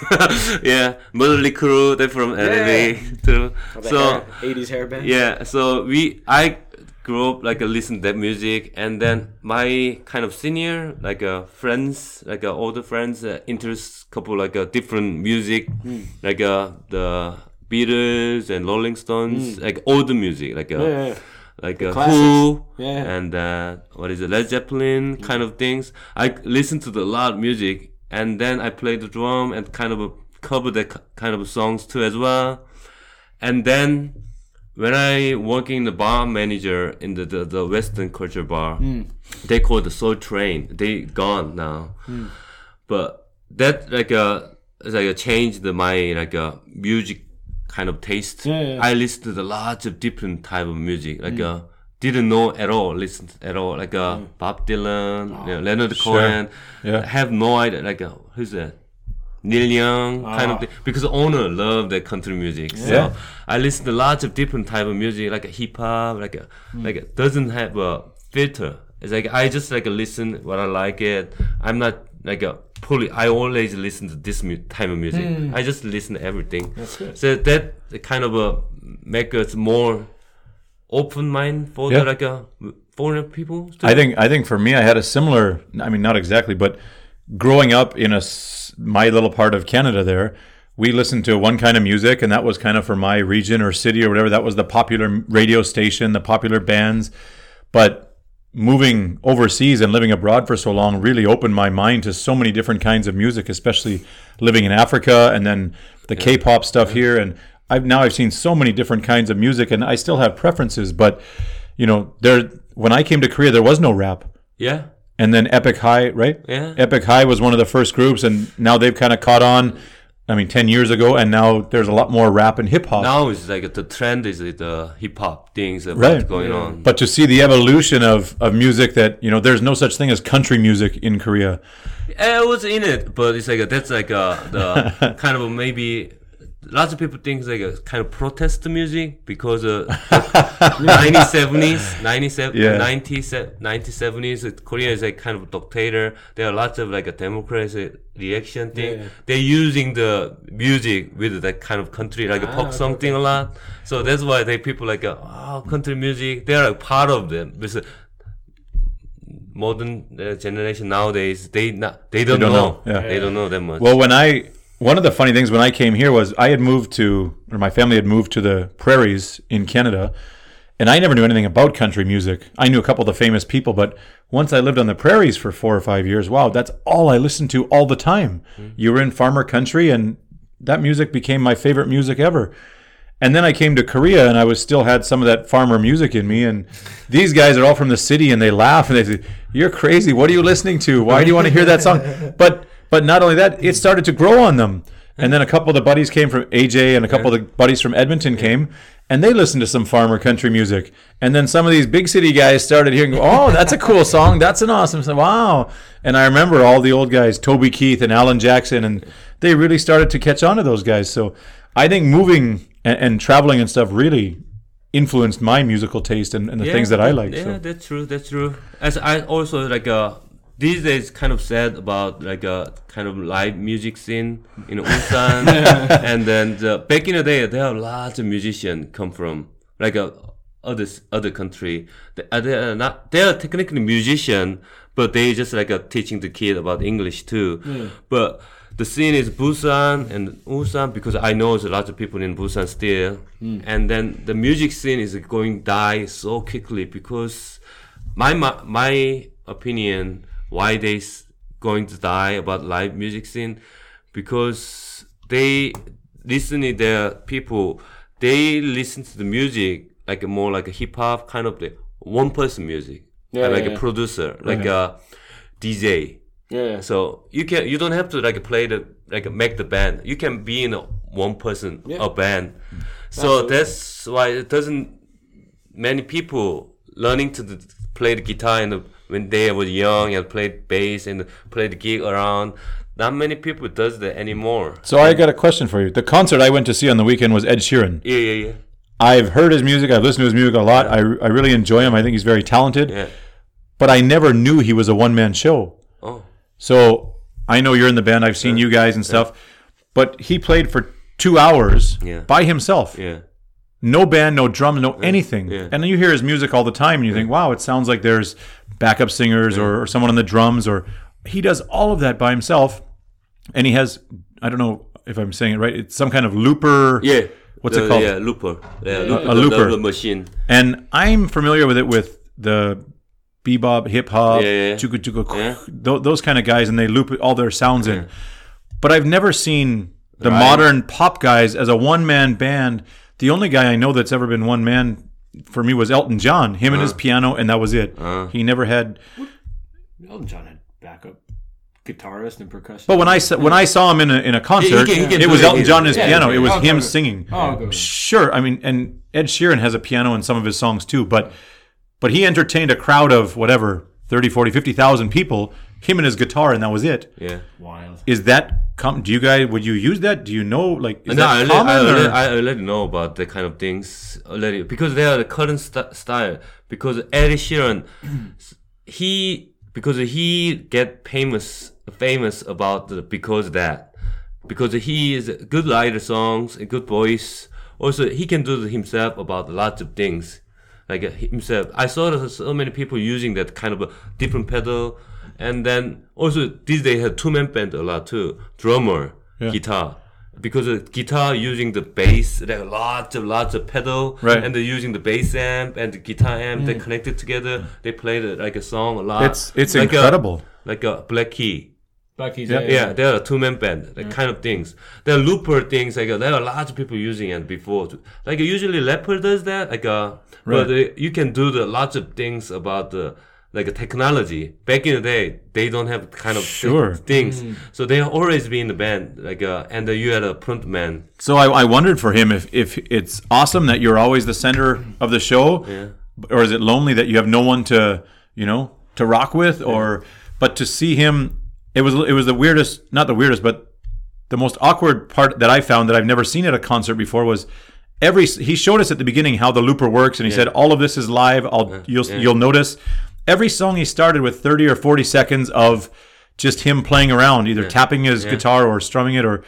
yeah, Motley Crue, they from LA too. The So hair- 80s hairband. yeah, so we I grew up like uh, listen to that music, and then my kind of senior like uh, friends, like uh, older friends, uh, interest couple like uh, different music, Hmm. like uh, the Beatles and Rolling Stones, like older music, like uh, Hmm. Yeah, yeah, like a classics. Who Yeah. and uh, what is it, Led Zeppelin kind of things. I listen to the loud music, and then I play the drum and kind of uh, cover the kind of songs too as well. And then when I working the bar manager in the, the, the Western culture bar, they call the Soul Train. They gone now, but that like a it's like a changed the my like a music kind of taste. Yeah, yeah. I listened to lots of different type of music like uh didn't know at all listen at all like uh Bob Dylan, you know, Leonard Cohen. Yeah. have no idea like uh, who's that. Neil Young kind of thing because the owner loved the country music. So Yeah. I listen to lots of different type of music like a hip hop, like a Hmm. like it doesn't have a filter. It's like I just like listen what I like it. I'm not like a fully. I always listen to this mu- type of music. Hmm. I just listen to everything. So that kind of uh, make us more open mind for Yeah. the like uh, foreign people. too. I think I think for me, I had a similar. I mean, not exactly, but growing up in a my little part of Canada, there, we listened to one kind of music, and that was kind of for my region or city or whatever. That was the popular radio station, the popular bands. But moving overseas and living abroad for so long really opened my mind to so many different kinds of music, especially living in Africa and then the K-pop stuff here. And I've now I've seen so many different kinds of music, and I still have preferences. But you know, there when I came to Korea, there was no rap. yeah. And then Epic High, right? Yeah. Epic High was one of the first groups, and now they've kind of caught on. I mean, ten years ago, and now there's a lot more rap and hip hop. Now it's like the trend is the uh, hip hop things about Right. going on. But to see the evolution of, of music that, you know, there's no such thing as country music in Korea. I was in it, but it's like a, that's like a, the kind of a maybe lots of people think it's like a kind of protest music because uh, 1970s, 97, Yeah. 90s, 1970s, Korea is like kind of dictator. There are lots of like a democracy reaction thing. Yeah. They're using the music with that kind of country like a Ah, pop something a lot. So that's why they people like uh, oh country music. They're like part of them because modern uh, generation nowadays they not they don't, don't know, know, yeah. they don't know that much. Well, when I, one of the funny things when I came here was I had moved to, or my family had moved to the prairies in Canada, and I never knew anything about country music. I knew a couple of the famous people, but once I lived on the prairies for four or five years, wow, that's all I listened to all the time. Hmm. You were in farmer country, and that music became my favorite music ever. And then I came to Korea and I was still had some of that farmer music in me. And these guys are all from the city and they laugh and they say, You're crazy. What are you listening to? Why do you want to hear that song? But but not only that, it started to grow on them. And then a couple of the buddies came from AJ and a couple of the buddies from Edmonton came and they listened to some farmer country music. And then some of these big city guys started hearing, Oh, that's a cool song. That's an awesome song. Wow. And I remember all the old guys, Toby Keith and Alan Jackson, and they really started to catch on to those guys. So I think moving and, and traveling and stuff really influenced my musical taste and, and the things that I like. Yeah, so. that's true. That's true. As I also like uh these days kind of sad about like a kind of live music scene in Ulsan, and then the, back in the day there are lots of musicians come from like a other other country. They, uh, they are not they are technically musician, but they just like uh, teaching the kid about English too. But the scene is Busan and Ulsan because I know there's a lot of people in Busan still, and then the music scene is going die so quickly because my my, my opinion why they going to die about live music scene because they listening their people they listen to the music like more like a hip hop kind of the one person music Yeah, like yeah, a yeah. producer like a DJ Yeah. so you can you don't have to like play the like make the band. You can be in a one person a band. Mm. So Absolutely. that's why it doesn't many people learning to play the guitar and the, when they were young and played bass and played gig around. Not many people does that anymore. So I got a question for you. The concert I went to see on the weekend was Ed Sheeran. Yeah, yeah, yeah. I've heard his music. I've listened to his music a lot. I, I really enjoy him. I think he's very talented. Yeah. But I never knew he was a one man show. Oh. So I know you're in the band. I've seen you guys and stuff. But he played for two hours Yeah. by himself. Yeah. No band, no drums, no anything. yeah. And then you hear his music all the time and you think, wow, it sounds like there's backup singers or, or someone on the drums or he does all of that by himself. And he has, I don't know if I'm saying it right, it's some kind of looper. Yeah. What's The- it called? Yeah, looper. Yeah, looper. a the- looper. Machine. And I'm familiar with it with the bebop, hip hop, Yeah, yeah, yeah. chuka chuka, those kind of guys, and they loop all their sounds in. But I've never seen the Right. modern pop guys as a one man band. The only guy I know that's ever been one man for me was Elton John, him and his Uh. piano, and that was it. he never had. Elton John had backup guitarist and percussion. But when I saw, when I saw him in a in a concert, he can it was it. Elton John and his Yeah, piano. It was Oh, him okay. singing. Oh, okay. Sure, I mean, and Ed Sheeran has a piano in some of his songs too, but but he entertained a crowd of whatever 30, 40, 50,000 people, him and his guitar and that was it. Yeah. wild. Is that com- do you guys would you use that? Do you know like is no, I that already, common I, or- already, I already know about the kind of things already because they are the current st- style. Because Eddie Sheeran, he because he get famous famous about the because that because he is a good writer songs, a good voice. Also, he can do it himself about lots of things, like uh, himself. I saw so many people using that kind of a different pedal, and then also these days have two man band a lot too, drummer, guitar. Because the guitar using the bass, there are lots of lots of pedal, Right. and they're using the bass amp and the guitar amp. They connected together. They played it like a song a lot. It's it's Like a- incredible. like a black key. Bucky's Yeah. Yeah, there are two man band, that kind of things. There are looper things, like uh, there are lots of people using it before. Like usually rapper does that, like uh, but uh, you can do the lots of things about the like uh, technology. Back in the day, they don't have kind of thi- Sure. things, so they always be in the band, like uh, and uh, you had a print man. So I, I wondered for him if, if it's awesome that you're always the center of the show, or is it lonely that you have no one to you know to rock with, or but to see him, it was it was the weirdest, not the weirdest, but the most awkward part that I found that I've never seen at a concert before was every he showed us at the beginning how the looper works, and he said all of this is live. I'll you'll you'll notice every song he started with thirty or forty seconds of just him playing around, either tapping his guitar or strumming it, or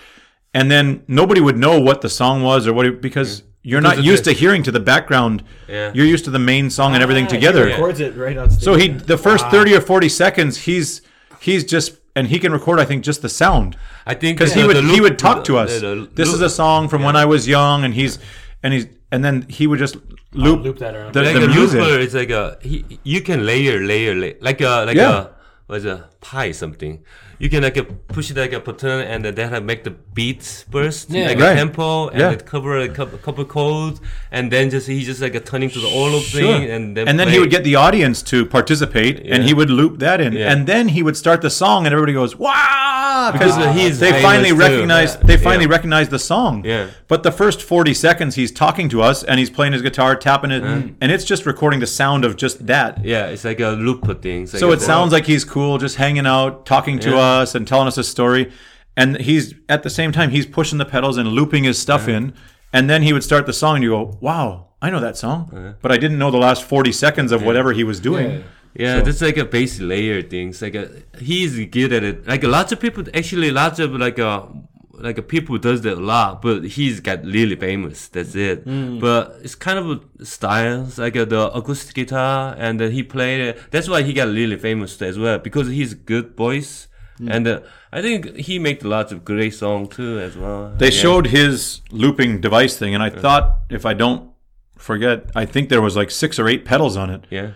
and then nobody would know what the song was or what it, because you're not Because of used the- to hearing to the background. Yeah. You're used to the main song and everything Ah, together. He records it right on stage. So he the first 30 or 40 seconds he's he's just and he can record I think just the sound I think because he would the he would talk to us. the- the this is a song from when I was young and he's and he's and then he would just loop, loop that around. the, like the a music. looper is like a he, you can layer layer layer like a like Yeah. a what's a pie something you can like a push it like a button and then that make the beats burst Yeah. like Right. a tempo and Yeah. it cover a couple, couple chords and then just he just like a turning to the all of Sure. thing and then and then he would get the audience to participate, and he would loop that in, Yeah. and then he would start the song, and everybody goes "Wow!" Because he's they finally too. recognize Yeah. they finally Yeah. recognize the song. Yeah. But the first forty seconds, he's talking to us, and he's playing his guitar, tapping it, uh-huh. and it's just recording the sound of just that. yeah it's like a looper thing like So a- it sounds like he's cool, just hanging out, talking to Yeah. Us, and telling us a story. And he's at the same time he's pushing the pedals and looping his stuff in. And then he would start the song, and you go, "Wow, I know that song," but I didn't know the last forty seconds of whatever he was doing. Yeah. Yeah, that's like a basic layer things. Like a, he's good at it. Like lots of people, actually, lots of like a like a people does that a lot, but he's got really famous. That's it. But it's kind of a style, it's like uh the acoustic guitar, and then he played it. That's why he got really famous as well because he's good voice, and uh, I think he made lots of great song too as well. They Yeah. showed his looping device thing, and I thought, if I don't forget, I think there was like six or eight pedals on it, Yeah.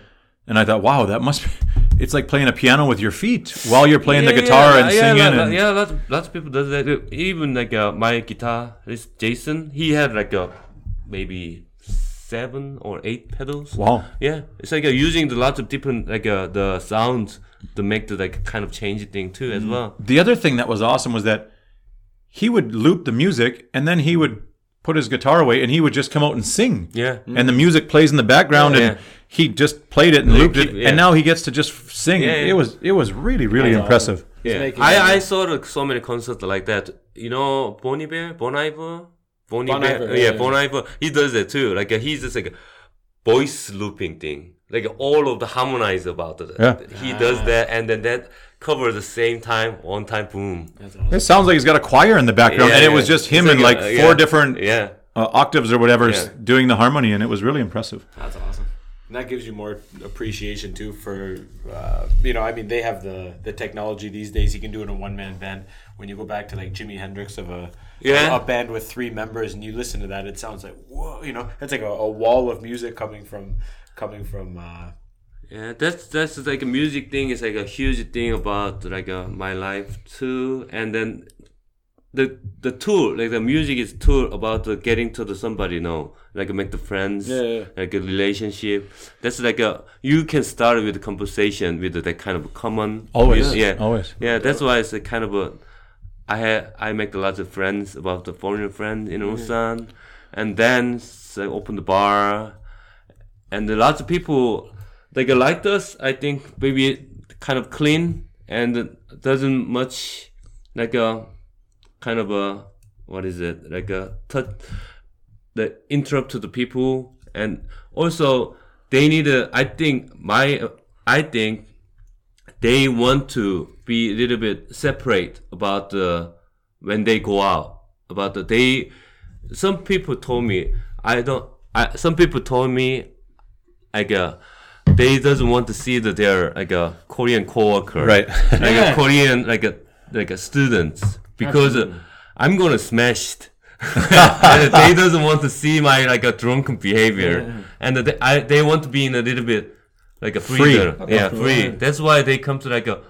and I thought, wow, that must be. It's like playing a piano with your feet while you're playing the guitar and yeah, singing. lot- and, yeah, lots, of- lots of people does that. Even like uh, my guitar, this Jason, he had like a maybe seven or eight pedals. Wow. Yeah, it's like uh, using the lots of different like uh, the sounds to make the like kind of change thing too as well. The other thing that was awesome was that he would loop the music, and then he would put his guitar away, and he would just come out and sing. Yeah. And the music plays in the background, and Yeah. he just played it and looped keep- it, yeah. and now he gets to just sing. Yeah, yeah. It was it was really really That's impressive. Yeah, I, I saw the, so many concerts like that. You know, Bon Iver, Bon Iver, Bon Bon Iver, Iver, yeah, yeah, Bon Iver, he does it too. Like uh, he's just like voice looping thing. Like all of the harmonize about it. Yeah. He does that, and then that covers the same time, one time, boom. Awesome. It sounds like he's got a choir in the background, Yeah, and it was just him It's and like like a- four yeah. different Yeah, uh, octaves or whatever Yeah. doing the harmony, and it was really impressive. That's awesome. And that gives you more appreciation too for, uh, you know, I mean, they have the the technology these days. You can do it in a one man band. When you go back to like Jimi Hendrix of a Yeah. a band with three members, and you listen to that, it sounds like whoa, you know, it's like a, a wall of music coming from coming from. Uh, yeah. That's that's like a music thing. is like a huge thing about like uh, my life too. And then the the tool, like the music is tool about uh, getting to the somebody you know, like make the friends, Yeah, yeah. like a relationship. That's like a you can start with conversation with that kind of common. Always, yeah, always. Yeah, that's why it's a kind of a. I had I make a lot of friends about the foreign friends in Ulsan, and then so I open the bar, and a lot of people like liked us. I think maybe kind of clean and doesn't much like a kind of a what is it like a touch the interrupt to the people and also they need a i think my i think they want to be a little bit separate about the when they go out about the they some people told me i don't I, some people told me like uh, they doesn't want to see that they're like a korean coworker Right. like a korean like a like a students because uh, i'm gonna smash it and they doesn't want to see my like a drunken behavior, and they, I, they want to be in a little bit like a Free. freedom. yeah, free. That's why they come to like a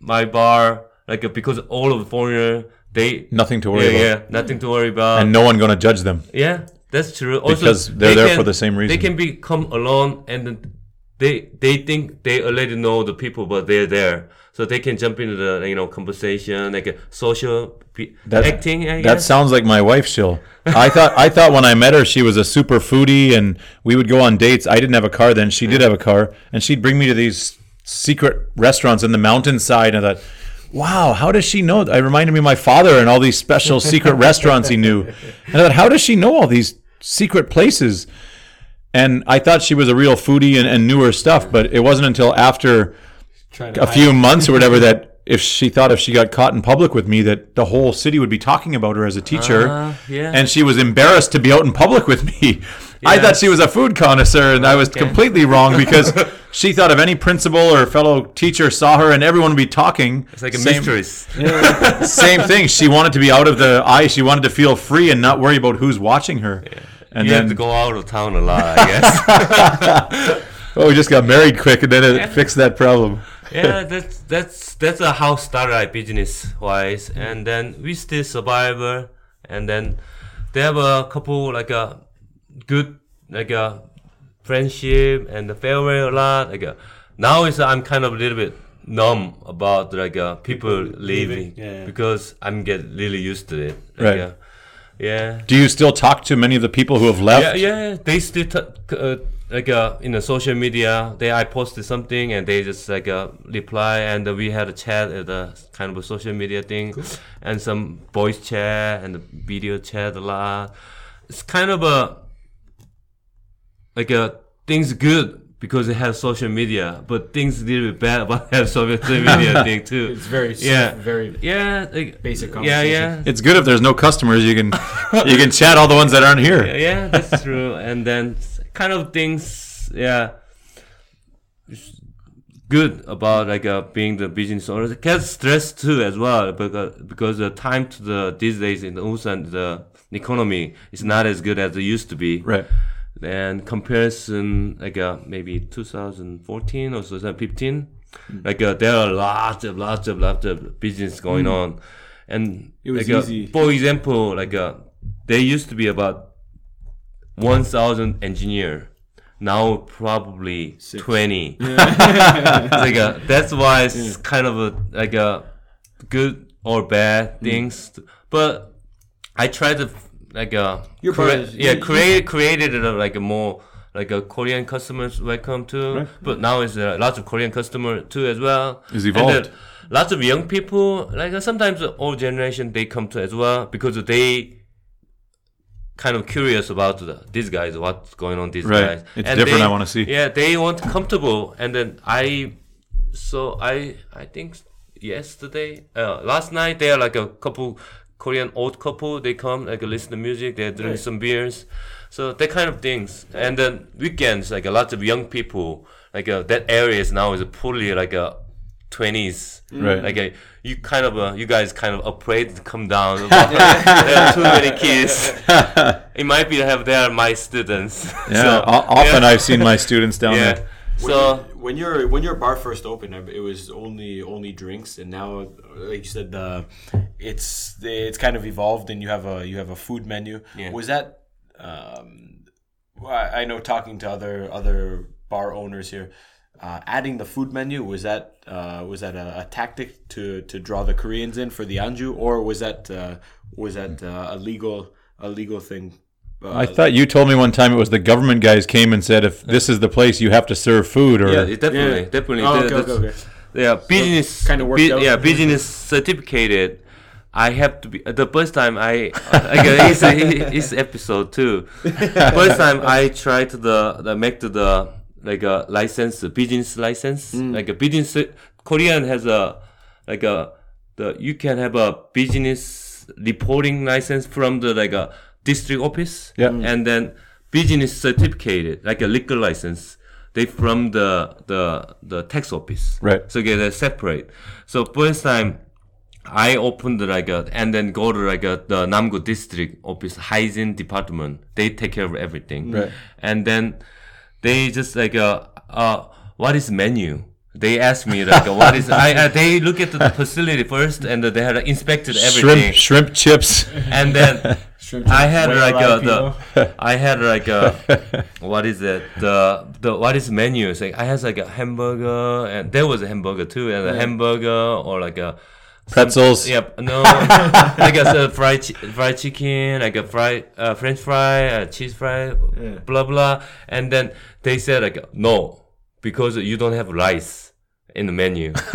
my bar, like a, because all of the foreigner they Nothing to worry yeah, about, yeah, nothing to worry about. and no one going to judge them. yeah, that's true. Also, Because they're they there for the same reason. They can become alone, and they they think they already know the people, but they're there. So they can jump into the you know conversation, like a social That, acting. That sounds like my wife. She'll. I thought. I thought when I met her, she was a super foodie, and we would go on dates. I didn't have a car then. She did have a car, and she'd bring me to these secret restaurants in the mountainside. And I thought, wow, how does she know? I reminded me of my father and all these special secret restaurants he knew. And I thought, how does she know all these secret places? And I thought she was a real foodie and, and knew her stuff, but it wasn't until after a few months or whatever that if she thought if she got caught in public with me that the whole city would be talking about her as a teacher Ah, yeah. and she was embarrassed to be out in public with me i thought she was a food connoisseur and i was Okay. completely wrong because she thought if any principal or fellow teacher saw her and everyone would be talking It's like a same, mistress. same thing. She wanted to be out of the eye. She wanted to feel free and not worry about who's watching her. And you then have to go out of town a lot, I guess. oh we just got married quick and then it fixed that problem. Yeah, that's that's that's a how started I business wise, and then we still survivor, and then they have a couple like a good like a friendship and the farewell a lot. Like a, now is I'm kind of a little bit numb about like uh, people leaving yeah. because I'm get really used to it. Like, Right. uh, yeah. do you still talk to many of the people who have left Yeah, yeah, they still t- uh, like uh, in the social media. They I posted something and they just like uh, reply, and uh, we had a chat at a kind of a social media thing, and some voice chat and video chat a lot. It's kind of a like a things good because it has social media, but things a little bit bad about have social media thing too. It's very Yeah. very Yeah, like, Basic Yeah, conversation. yeah. It's good if there's no customers. You can you can chat all the ones that aren't here. yeah, yeah, that's true. And then kind of things, yeah, s- good about like uh, being the business owner. It gets stress too as well because because the time to the these days in the Ulsan the economy is not as good as it used to be. Right. And comparison like uh, maybe 2014 or 2015, like uh, there are lots of lots of lots of business going on, and It was like, uh, for example, like uh, there used to be about 1,000 engineer. Now probably 20. like uh, that's why it's kind of a like a good or Mm. bad things. But I try to like uh Your part is- yeah you- create created a, like a more like a Korean customers welcome to. But now it's uh, lots of Korean customer too as well. It's And evolved. lots of young people like uh, sometimes the old generation they come to as well because they kind of curious about the, these guys, what's going on these Right. guys. It's different, they- I wanna see. Yeah, they want comfortable, and then I, so I I think yesterday, uh, last night there are like a couple Korean old couple. They come like listen to music. They drink some beers, so that kind of things. And then weekends like a lot of young people. Like uh, that area is now is fully like a twenties. Right. Like uh, you kind of uh, you guys kind of afraid to come down. About, there are too many kids. it might be have they are my students. Yeah, So, o- often yeah. I've seen my students down yeah. there. So when your when your bar first opened, it was only only drinks, and now, like you said, the it's it's kind of evolved, and you have a you have a food menu. Yeah. Was that? Um, I I know talking to other other bar owners here, uh, adding the food menu was that uh, was that a, a tactic to to draw the Koreans in for the anju, or was that uh, was that uh, a legal a legal thing? Uh, I thought you told me one time it was the government guys came and said if this is the place you have to serve food or yeah, definitely, Yeah. definitely. Oh, okay, okay, okay. Yeah, business kinda worked bu- out. Yeah, business certificated. I have to be the first time I like uh, it's, it's episode two first time I tried the the make to the like a license, business license, Mm. like a business. Korean has a like a the you can have a business reporting license from the like a district office. Yeah. and then business certificate like a liquor license. They from the the the tax office. Right. So get they're separate. So first time I opened like a and then go to like a the Namgu district office hygiene department. They take care of everything. Right. And then they just like uh uh what is menu? They ask me like what is I uh, they look at the facility first and uh, they had inspected everything. shrimp shrimp chips. and then I had like a, the I had like a what is it? The the what is menu? It's like I had like a hamburger and there was a hamburger too and a hamburger or like a Pretzels. Yep, no, like a uh, fried fried chicken, like a fried uh, French fry, uh, cheese fry, blah blah, and then they said like no because you don't have rice in the menu.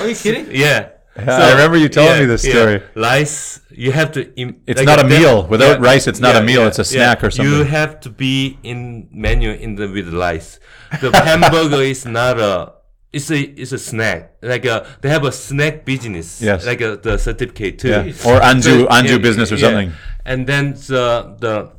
Are you kidding? yeah. I remember you telling me this story. Rice, you have to. Im- It's like not a that- meal. Without rice, it's not a meal, it's a snack or something. You have to be in menu in the with rice. The hamburger is not a. It's a it's a snack. Like a they have a snack business. Yes. Like a, the certificate too. Yeah. Or anju So, anju business or yeah. something. And then the the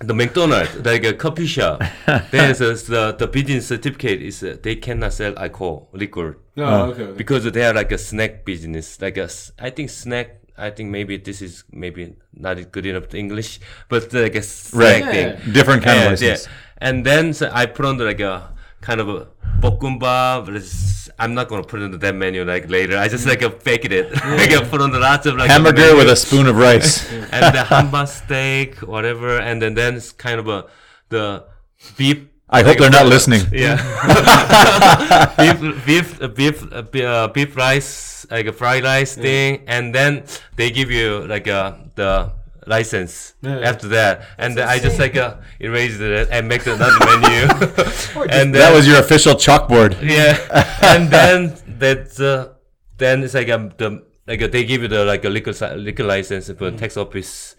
the McDonald's, like a coffee shop, there's a, the the business certificate is uh, they cannot sell alcohol liquor No, okay. because they are like a snack business like a, I think snack i think maybe this is maybe not good enough english but like a snack Right. thing Different kind Yeah, of yeah. and then so i put on like a kind of a bokumbap but it's- i'm not gonna put into that menu like later. I just like a fake it like I put on the lots of like Hamburger with a spoon of rice. and the hamba steak whatever and then then it's kind of a the beef. I hope they're not listening. yeah. beef, beef, uh, beef, uh, be- uh, beef rice, like a fried rice thing, and then they give you like a the license after that, and I just like uh, erase it and make another menu, and then That was your official chalkboard. yeah, and then that uh, then it's like um the like uh, they give you the like a liquor liquor license for tax office,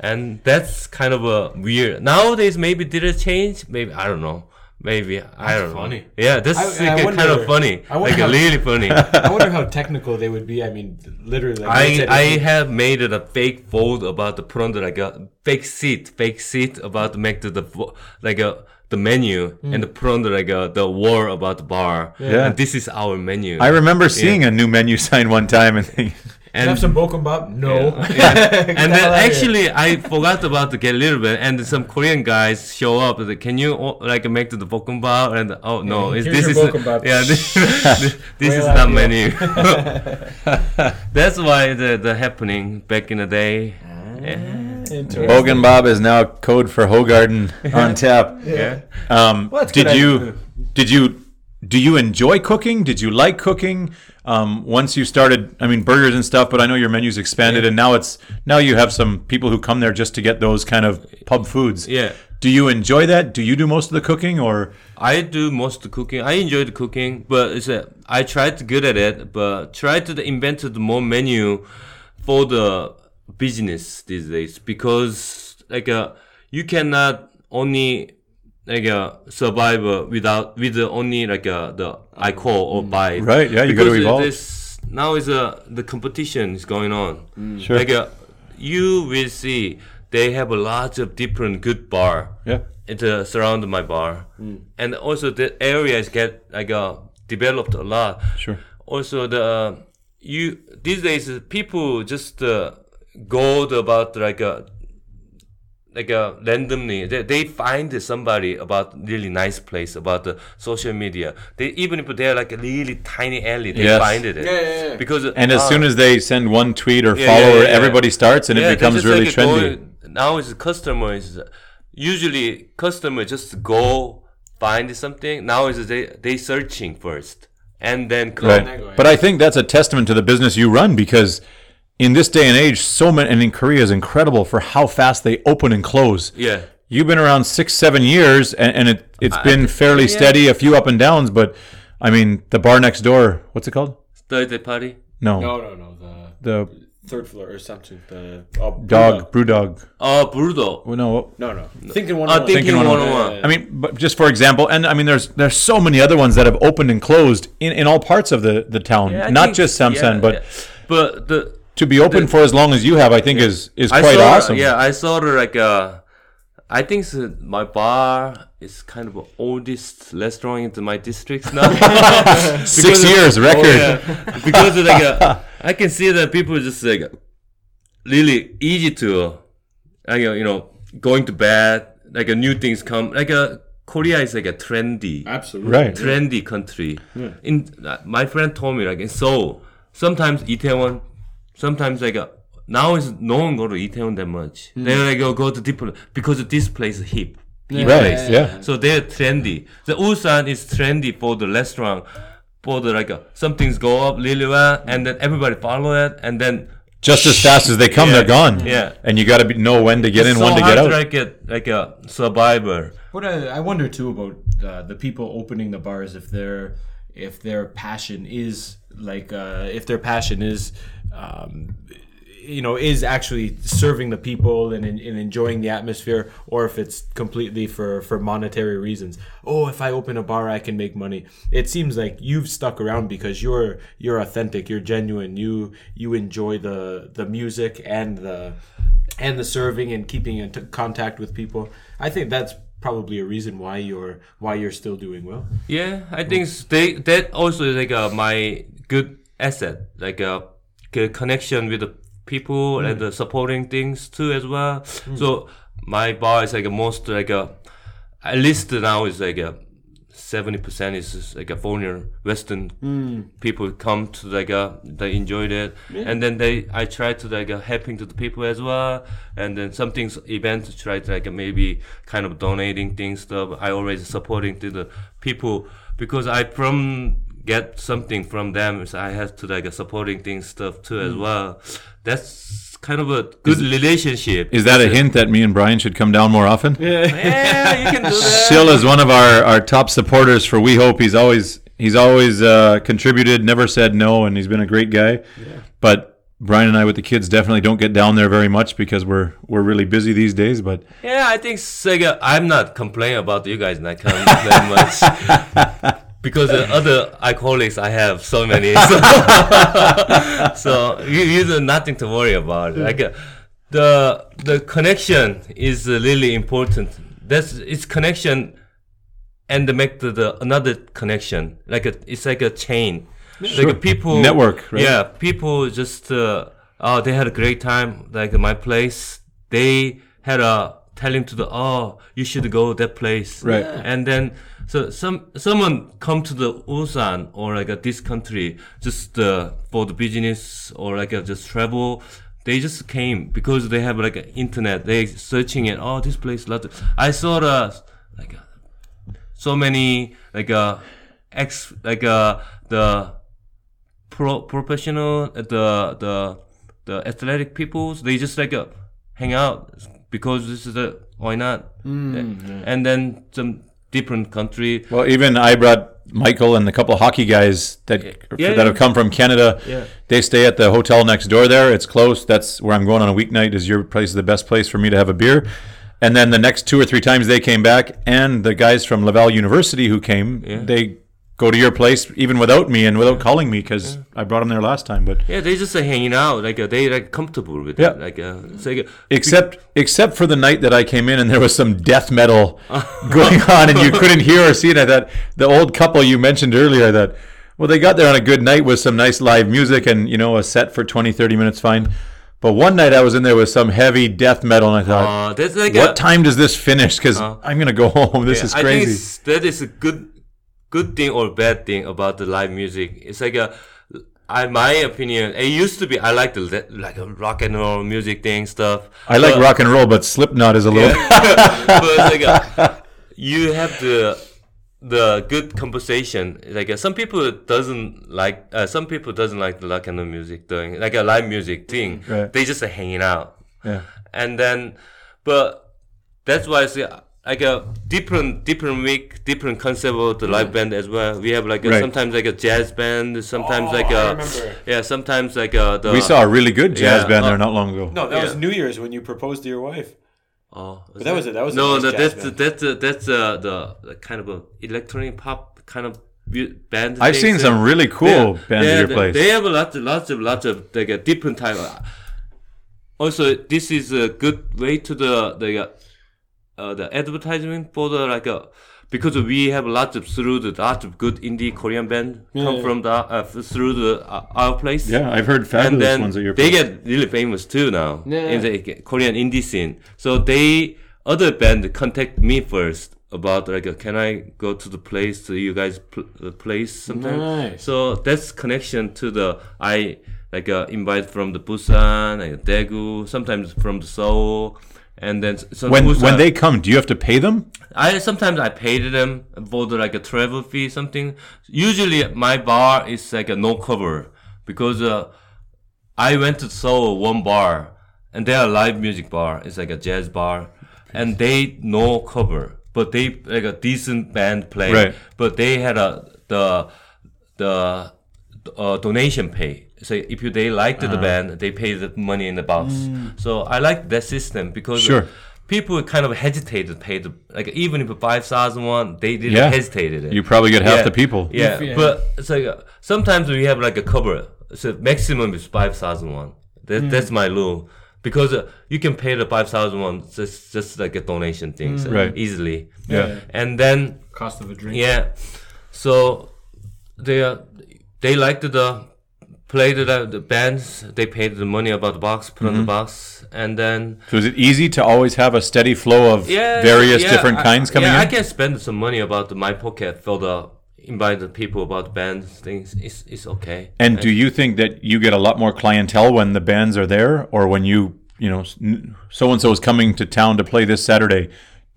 and that's kind of a weird. Nowadays, maybe did it change? Maybe I don't know. Maybe I don't funny. know. Yeah, this I- like, I uh, kind of funny. Like uh, how- really funny. I wonder how technical they would be. I mean, literally. Like I I if have made it a fake fold about the put on the like a fake seat, fake seat about to make the, the like a the menu and the put on the like a, the war about the bar. Yeah. and this is our menu. I remember seeing a new menu sign one time and thinking, Can I have some bokumbap? No. and then hell outta here. actually I forgot about to get a little bit, and some Korean guys show up. Like, Can you like make the bokumbap? And oh no, it's, here's this is bokumbap. yeah, this, this, this is Whale not menu. That's why the the happening back in the day. Yeah. bokumbap is now code for Hoegaarden on tap. yeah. Um, Well, did you idea. did you do you enjoy cooking? Did you like cooking? Um, once you started, I mean, burgers and stuff, but I know your menu's expanded, and now it's now you have some people who come there just to get those kind of pub foods. Yeah. Do you enjoy that? Do you do most of the cooking, or I do most of the cooking. I enjoy the cooking, but it's a, I tried to good at it, but try to invent the more menu for the business these days because like uh, you cannot only like a survive uh, without with the only like uh, the alcohol or buy. Right, yeah, you gotta evolve. This, now is uh, the competition is going on. Sure. Like uh, you will see they have a lot of different good bar. Yeah. It uh, surround my bar, and also the areas get like uh, developed a lot. Sure. Also the uh, you these days uh, people just uh, go about like a like uh, randomly they, they find somebody about really nice place about the social media they even if they're like a really tiny alley they Yes. find it Yeah, yeah, yeah. because And as uh, soon as they send one tweet or yeah, follow, yeah, yeah. everybody starts, and yeah, it becomes really like trendy. going- now is customer is usually customer just go find something now is they they searching first and then come Right. But I think that's a testament to the business you run because in this day and age, so many, and in Korea is incredible for how fast they open and close. yeah You've been around six, seven years, and, and it, it's been fairly yeah. steady, a few up and downs, but I mean, the bar next door, what's it called? Thursday party No. No, no, no. The The third floor or something. The oh, dog, brew dog. oh brutal Well, no, No, no. Thinking one. uh, thinking Thinking 101 I mean, but just for example, and I mean, there's there's so many other ones that have opened and closed in, in all parts of the, the town, Yeah, not think- just Samsan, yeah, but yeah. but the to be open for as long as you have, I think is is quite saw, awesome. Yeah, I saw the like uh, I think so my bar is kind of the oldest restaurant in my district now. Six Because of- years record. Oh, yeah. because of, like uh, I can see that people just like really easy to like uh, you know going to bed like uh, new things come like uh, Korea is like a trendy Absolutely. Right. trendy country. In uh, my friend told me like in Seoul, sometimes Itaewon, sometimes like uh, now is no one go to Itaewon that much. They like go, go to different because this place is hip. hip Right, place. yeah. So they're trendy. The Ulsan is trendy for the restaurant, for the like uh, some things go up really well, and then everybody follow it, and then Just as fast as they come, Yeah, they're gone. yeah. And you got to know when to get in, so when to get out. like a like a survivor. But I, I wonder too about uh, the people opening the bars if their if their passion is like uh, if their passion is um, you know is actually serving the people and, and enjoying the atmosphere or if it's completely for for monetary reasons oh if i open a bar i can make money it seems like you've stuck around because you're you're authentic you're genuine you you enjoy the the music and the and the serving and keeping in t- contact with people. I think that's probably a reason why you're why you're still doing well. Yeah, I think they that also is like uh, my good asset, like good connection with the people and the supporting things too as well. So my bar is like a most like a at least now is like a seventy percent is like a foreigner Western people come to like a they enjoyed it and then they I try to like uh, helping to the people as well. And then some things events try to like uh, maybe kind of donating things stuff. I always supporting to the people because I from get something from them so I have to like uh, supporting things stuff too as well that's kind of a good relationship Is that a hint that me and Brian should come down more often? yeah yeah you can do that Sil is one of our, our top supporters for We Hope. He's always he's always uh, contributed, never said no, and he's been a great guy. But Brian and I with the kids definitely don't get down there very much because we're we're really busy these days. But Yeah, I think Sega. I'm not complaining about you guys not coming that much because the other alcoholics I have so many. So, so you, you nothing to worry about. Like uh, the the connection is uh, really important. That's it's connection, and make the, the another connection. Like a, it's like a chain. Like uh, people Network, right? Yeah, people just uh, oh they had a great time. Like my place, they had a telling to the oh you should go that place. Right. And then so some someone come to the Ulsan or like uh, this country just uh, for the business or like uh, just travel. They just came because they have like a internet. They searching it. Oh, this place. Lot. I saw the like uh, so many like uh ex like uh the pro professional uh, the the the athletic peoples they just like uh, hang out because this is a why not and then some different country. Well, even I brought Michael and a couple of hockey guys that Yeah, that yeah. have come from Canada. Yeah. They stay at the hotel next door there. It's close. That's where I'm going on a weeknight. Is your place the best place for me to have a beer? And then the next two or three times they came back, and the guys from Laval University who came, they go to your place even without me and without calling me because I brought them there last time. But Yeah, they just uh, hanging out like uh, they like comfortable with Yeah. it. Like uh, like uh, except except for the night that I came in and there was some death metal going on and you couldn't hear or see it. I thought the old couple you mentioned earlier, I thought, well, they got there on a good night with some nice live music and, you know, a set for 20, 30 minutes, fine. But one night I was in there with some heavy death metal and I thought, uh, like what a, time does this finish? Because I'm going to go home. This Yeah, is I think crazy. that is a good, good thing or bad thing about the live music. It's like a, I my opinion. It used to be I like the like a rock and roll music thing stuff. I like but- rock and roll, but Slipknot is a little. but it's like a, you have the the good conversation. Like uh, some people doesn't like uh, some people doesn't like the rock and roll music doing like a live music thing. Right. They just uh, hanging out yeah. and then but that's why I say like a different different week different concept of the live band as well we have like a, Right. sometimes like a jazz band sometimes Oh, like I a remember. yeah sometimes like a the We saw a really good jazz Yeah, band there uh, not long ago. No, that was New Year's when you proposed to your wife. oh But that was it. That was no nice no, jazz that's that's uh, that's uh, the, the kind of a electronic pop kind of band I've seen some really cool yeah, bands yeah, at your they- place. They have a lot, lots of, lots of like a different type. Of, also, this is a good way to the the uh, uh, the advertisement for the like uh, because we have lots of through the lots of good indie Korean band come Yeah. from the uh, through the uh, our place. yeah, I've heard And fabulous then ones at your they place. get really famous too now Yeah. in the Korean indie scene. So they other band contact me first about like uh, can I go to the place to you guys pl- the place sometime. Nice. So that's connection to the I like uh, invite from the Busan, like Daegu, sometimes from the Seoul, and then so when when they come, do you have to pay them? I sometimes I paid them for the, like a travel fee something. Usually my bar is like a no cover because uh, I went to Seoul one bar and they are live music bar. It's like a jazz bar, and they no cover, but they like a decent band play. Right. But they had a the the uh, donation pay. So if you they liked Uh-huh. the band, they pay the money in the box. So I like that system because Mm. Sure. people kind of hesitated to pay the like even if five thousand one, they didn't Yeah. hesitated it. You probably get half Yeah. the people. Yeah, yeah. but it's like uh, sometimes we have like a cover. So maximum is five thousand one. That, Hmm. That's my rule because uh, you can pay the five thousand one just just like a donation thing so Hmm. Right. easily. Yeah. and then Cost of a drink. yeah, so they are they liked the played the, the bands. They paid the money about the box, put on Mm-hmm. the box, and then So is it easy to always have a steady flow of yeah, various yeah, different I- kinds coming yeah, in? I can spend some money about the, my pocket for the invite the people about the bands things. It's it's okay. and do you think that you get a lot more clientele when the bands are there, or when you, you know, so and so is coming to town to play this Saturday?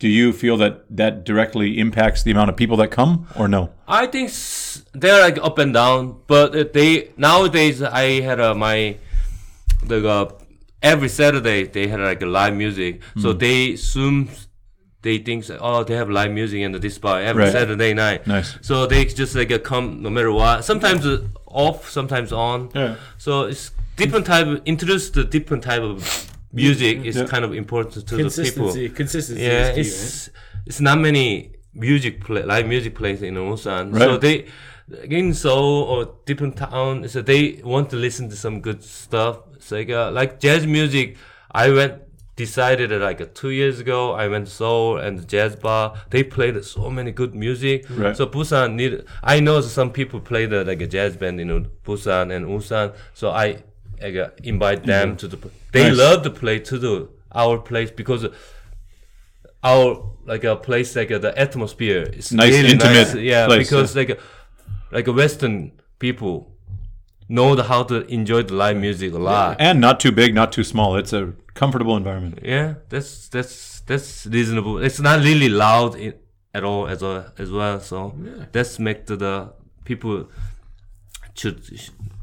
Do you feel that that directly impacts the amount of people that come, or no? I think they're like up and down, but they nowadays I had uh, my the uh, every Saturday they had like live music, so Hmm. they assume they think oh they have live music in this bar every Right. Saturday night. Nice. So they just like uh, come no matter what. Sometimes uh, off, sometimes on. Yeah. So it's different type. Introduce the different type of music is Yeah. kind of important to the people. Consistency. Consistency. Yeah, is key, it's it's not many music play live music plays in Ulsan. Right. So they in Seoul or different town, so they want to listen to some good stuff. So like uh, like jazz music, I went decided like uh, two years ago I went to Seoul and the jazz bar. They played so many good music. Right. So Busan need. I know some people play the like a jazz band in Busan and Ulsan. So I like, uh, invite them to the. They Nice. love to play to the our place because our like a place like uh, the atmosphere is Nice, really intimate nice. yeah place, because like uh, like a western people know the, how to enjoy the live music a lot And not too big, not too small. It's a comfortable environment. yeah that's that's that's reasonable it's not really loud in, at all as well as well so that's make the, the people should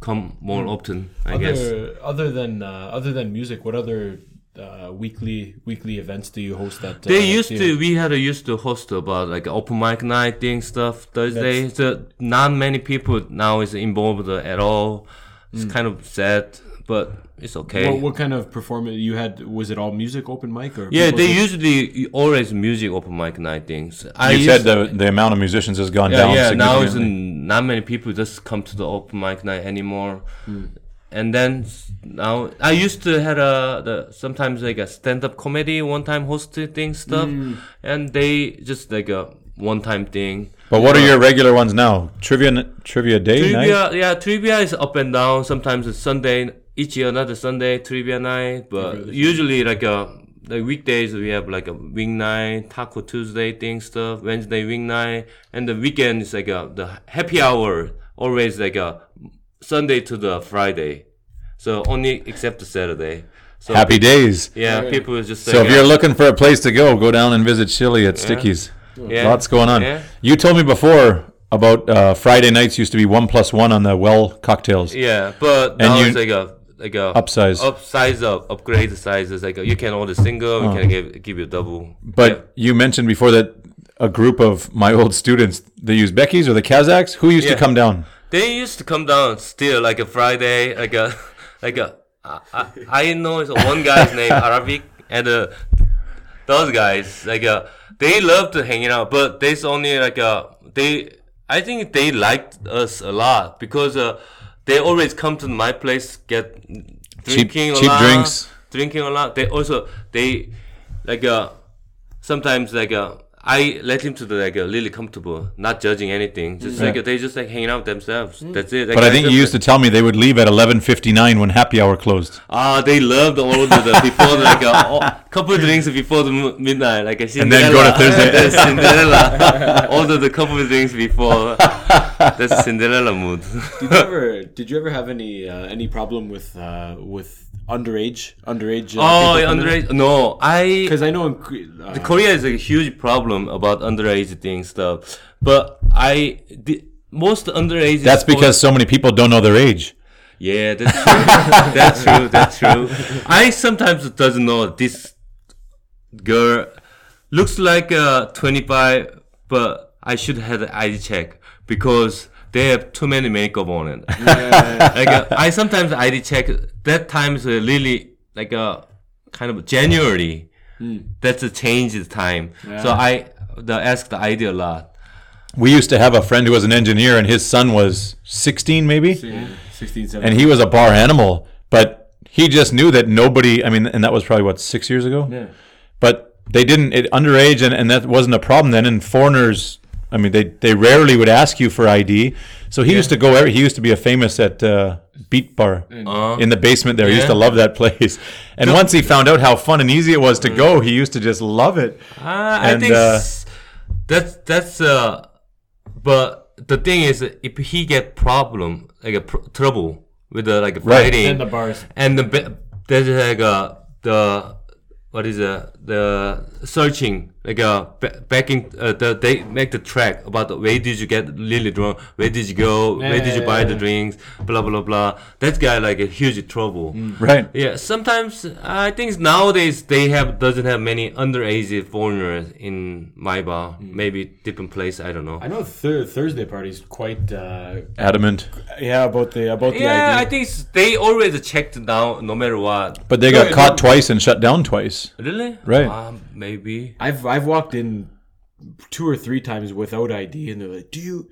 come more often i guess Other, other than uh, other than music, what other uh, weekly weekly events do you host at? They uh, used theater? to. We had a used to host about like open mic night thing stuff Thursday. So not many people now is involved at all. It's kind of sad, but it's okay. What, what kind of performance you had? Was it all music open mic or? yeah, they just- usually always music open mic night things. I You said the the amount of musicians has gone yeah, down. yeah. Now it's significantly. not many people just come to the open mic night anymore. Hmm. And then now I used to had a the sometimes like a stand up comedy one time hosted thing stuff, Hmm. and they just like a one time thing. But what are your regular ones now? Trivia trivia day night. Trivia, yeah, trivia is up and down. Sometimes it's Sunday, each year another Sunday trivia night. But usually like uh the weekdays we have like a wing night, Taco Tuesday thing stuff, Wednesday wing night, and the weekend is like a the happy hour. Always like a Sunday to the Friday, so only except the Saturday. So Happy days. yeah, people is just So like, if you're looking for a place to go, go down and visit Chili at Sticky's. yeah, Lots going on. Yeah. You told me before about uh, Friday nights used to be one plus one on the well cocktails. Yeah, but now you- it's like a like a Upsize. upsize up, upgrade the sizes. Like a, you can order single, we can give give you double. But you mentioned before that a group of my old students, they Uzbekis or the Kazakhs. Who used Yeah. to come down? They used to come down still like a Friday, like a like a. I, I, I know it's one guy's name Arabic and uh, those guys like uh, they love to hang out, but there's only like uh, they. I think they liked us a lot because uh, they always come to my place get drinking a cheap lot, drinks. drinking a lot. They also they like uh sometimes like uh I let him to the like uh, really comfortable, not judging anything. Just like uh, they just like hanging out themselves. That's it. Like, But I think you used to tell me they would leave at 11:59 when happy hour closed. Ah, they loved all of the before the, like a all, couple of drinks before the mo- midnight, like a And then go to Cinderella. Thursday. That's Cinderella. all of the couple of drinks before. That's Cinderella mood. Did you ever did you ever have any uh, any problem with uh, with underage underage? Uh, oh, underage? No, I. Because I know in Cre- uh, Korea is a huge problem about underage thing stuff, but I the, most underage. That's because so many people don't know their age. Yeah, that's true. that's true. That's true. I sometimes doesn't know this girl looks like uh 25, but I should have an ID check because they have too many makeup on it. like uh, I sometimes I check. That time is uh, really like a kind of January. That's a change of time. So I the ask the ID a lot. We used to have a friend who was an engineer, and his son was 16, maybe, 16, 17. and he was a bar animal. But he just knew that nobody. I mean, and that was probably what six years ago. Yeah. But they didn't it, underage, and, and that wasn't a problem then. And foreigners, I mean, they they rarely would ask you for ID. So he used to go. He used to be a famous at uh, Beat Bar in the basement there. He used to love that place. And once he found out how fun and easy it was to go, he used to just love it. Uh, I think uh, that's that's uh, but the thing is, if he get problem like a pr- trouble with the like fighting And the bars. and the ba- there's like uh, the what is uh, the searching like uh backing uh, the they make the track about the, where did you get really drunk where did you go where did you yeah, buy the yeah. drinks blah blah blah that guy like a huge trouble Right. yeah, sometimes I think nowadays they have doesn't have many underage foreigners in my bar. Maybe different place. I don't know. I know thir- Thursday party's quite uh, Adamant. yeah about the about the idea. Yeah, ID. I think they always checked down no matter what. But they got No, caught no. twice and shut down twice. Really? Right. Um, maybe. I've I've walked in two or three times without ID, and they're like, "Do you?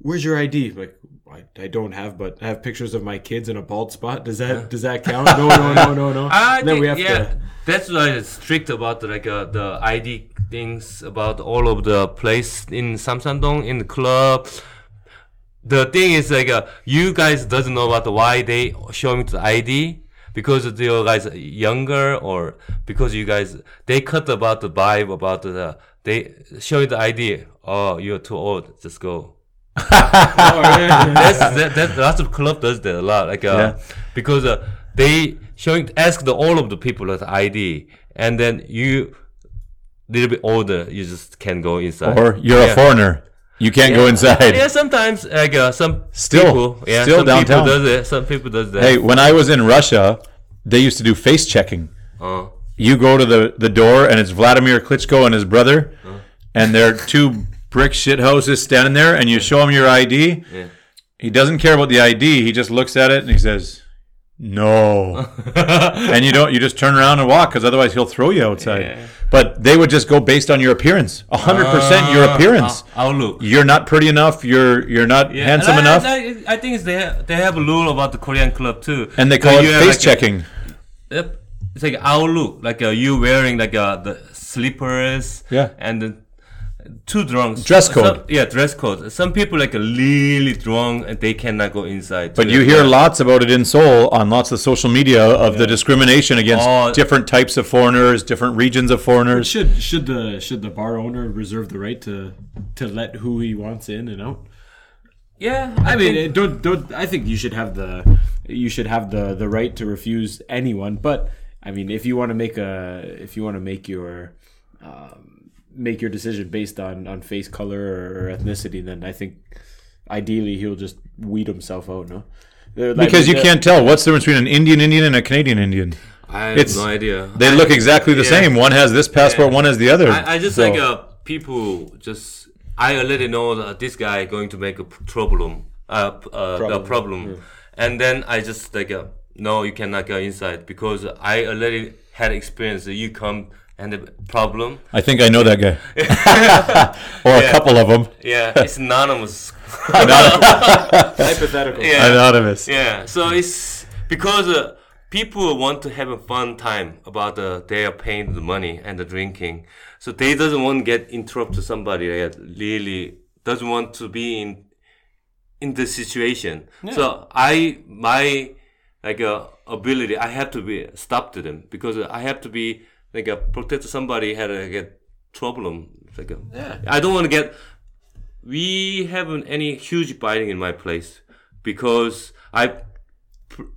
Where's your ID?" Like, I, I don't have, but I have pictures of my kids in a bald spot. Does that does that count? No, no, no, no, no. I then think we have yeah. to. That's why it's strict about like uh, the ID things about all of the place in Samsandong in the club. The thing is like uh, you guys doesn't know about why they showing the ID because you guys are younger or because you guys they cut about the vibe about the they show you the ID. Oh, you're too old. Just go. that's that, that lots of club does that a lot like uh, Yeah. because uh, they showing ask the all of the people at ID and then you little bit older you just can't go inside Or you're Yeah. a foreigner. You can't go inside. yeah sometimes like uh, some Still- people yeah still some downtown. people does it some people does that Hey, when I was in Russia, they used to do face checking. uh, you go to the, the door and it's Vladimir Klitschko and his brother, and they're two brick shit houses standing there, and you show him your ID. Yeah. He doesn't care about the ID. He just looks at it and he says, "No," and you don't. You just turn around and walk because otherwise he'll throw you outside. Yeah. But they would just go based on your appearance, hundred percent your Ah, appearance. I'll look. You're not pretty enough. You're you're not handsome I, enough, I, I think they have, they have a rule about the Korean club too. and they call you it face like a- checking. Yep. It's like our look, like uh, you wearing like uh, the slippers. Yeah. And the too drunk. Dress Some- code. yeah, dress code. Some people like really drunk and they cannot go inside. But you hear club. lots about it in Seoul on lots of social media of the discrimination against Oh. different types of foreigners, different regions of foreigners. Should should the should the bar owner reserve the right to to let who he wants in and out? Yeah. I mean, think- don't don't. I think you should have the you should have the the right to refuse anyone. But I mean, if you want to make a if you want to make your um, make your decision based on on face color or, ethnicity, then I think ideally he'll just weed himself out. No, like, Because you the- can't tell what's the difference between an Indian Indian and a Canadian Indian. I have it's- no idea. They I- look exactly the yeah. same. One has this passport, Yeah. one has the other. I, I just So- like uh, people just I already know that this guy going to make a problem, uh, p- uh the problem, and then I just like uh, no, you cannot go inside because I already had experience. You come and the problem, I think I know that guy, or a couple of them. yeah, it's anonymous. hypothetical. Yeah. Anonymous. Yeah, so it's because uh, people want to have a fun time about the they are paying the money and the drinking, so they doesn't want to get interrupted somebody that really doesn't want to be in in the situation. So I my like uh, ability I have to be stop to them because I have to be like a protect somebody had a get problem. It's Like a, Yeah. I don't want to get we haven't any huge biting in my place because I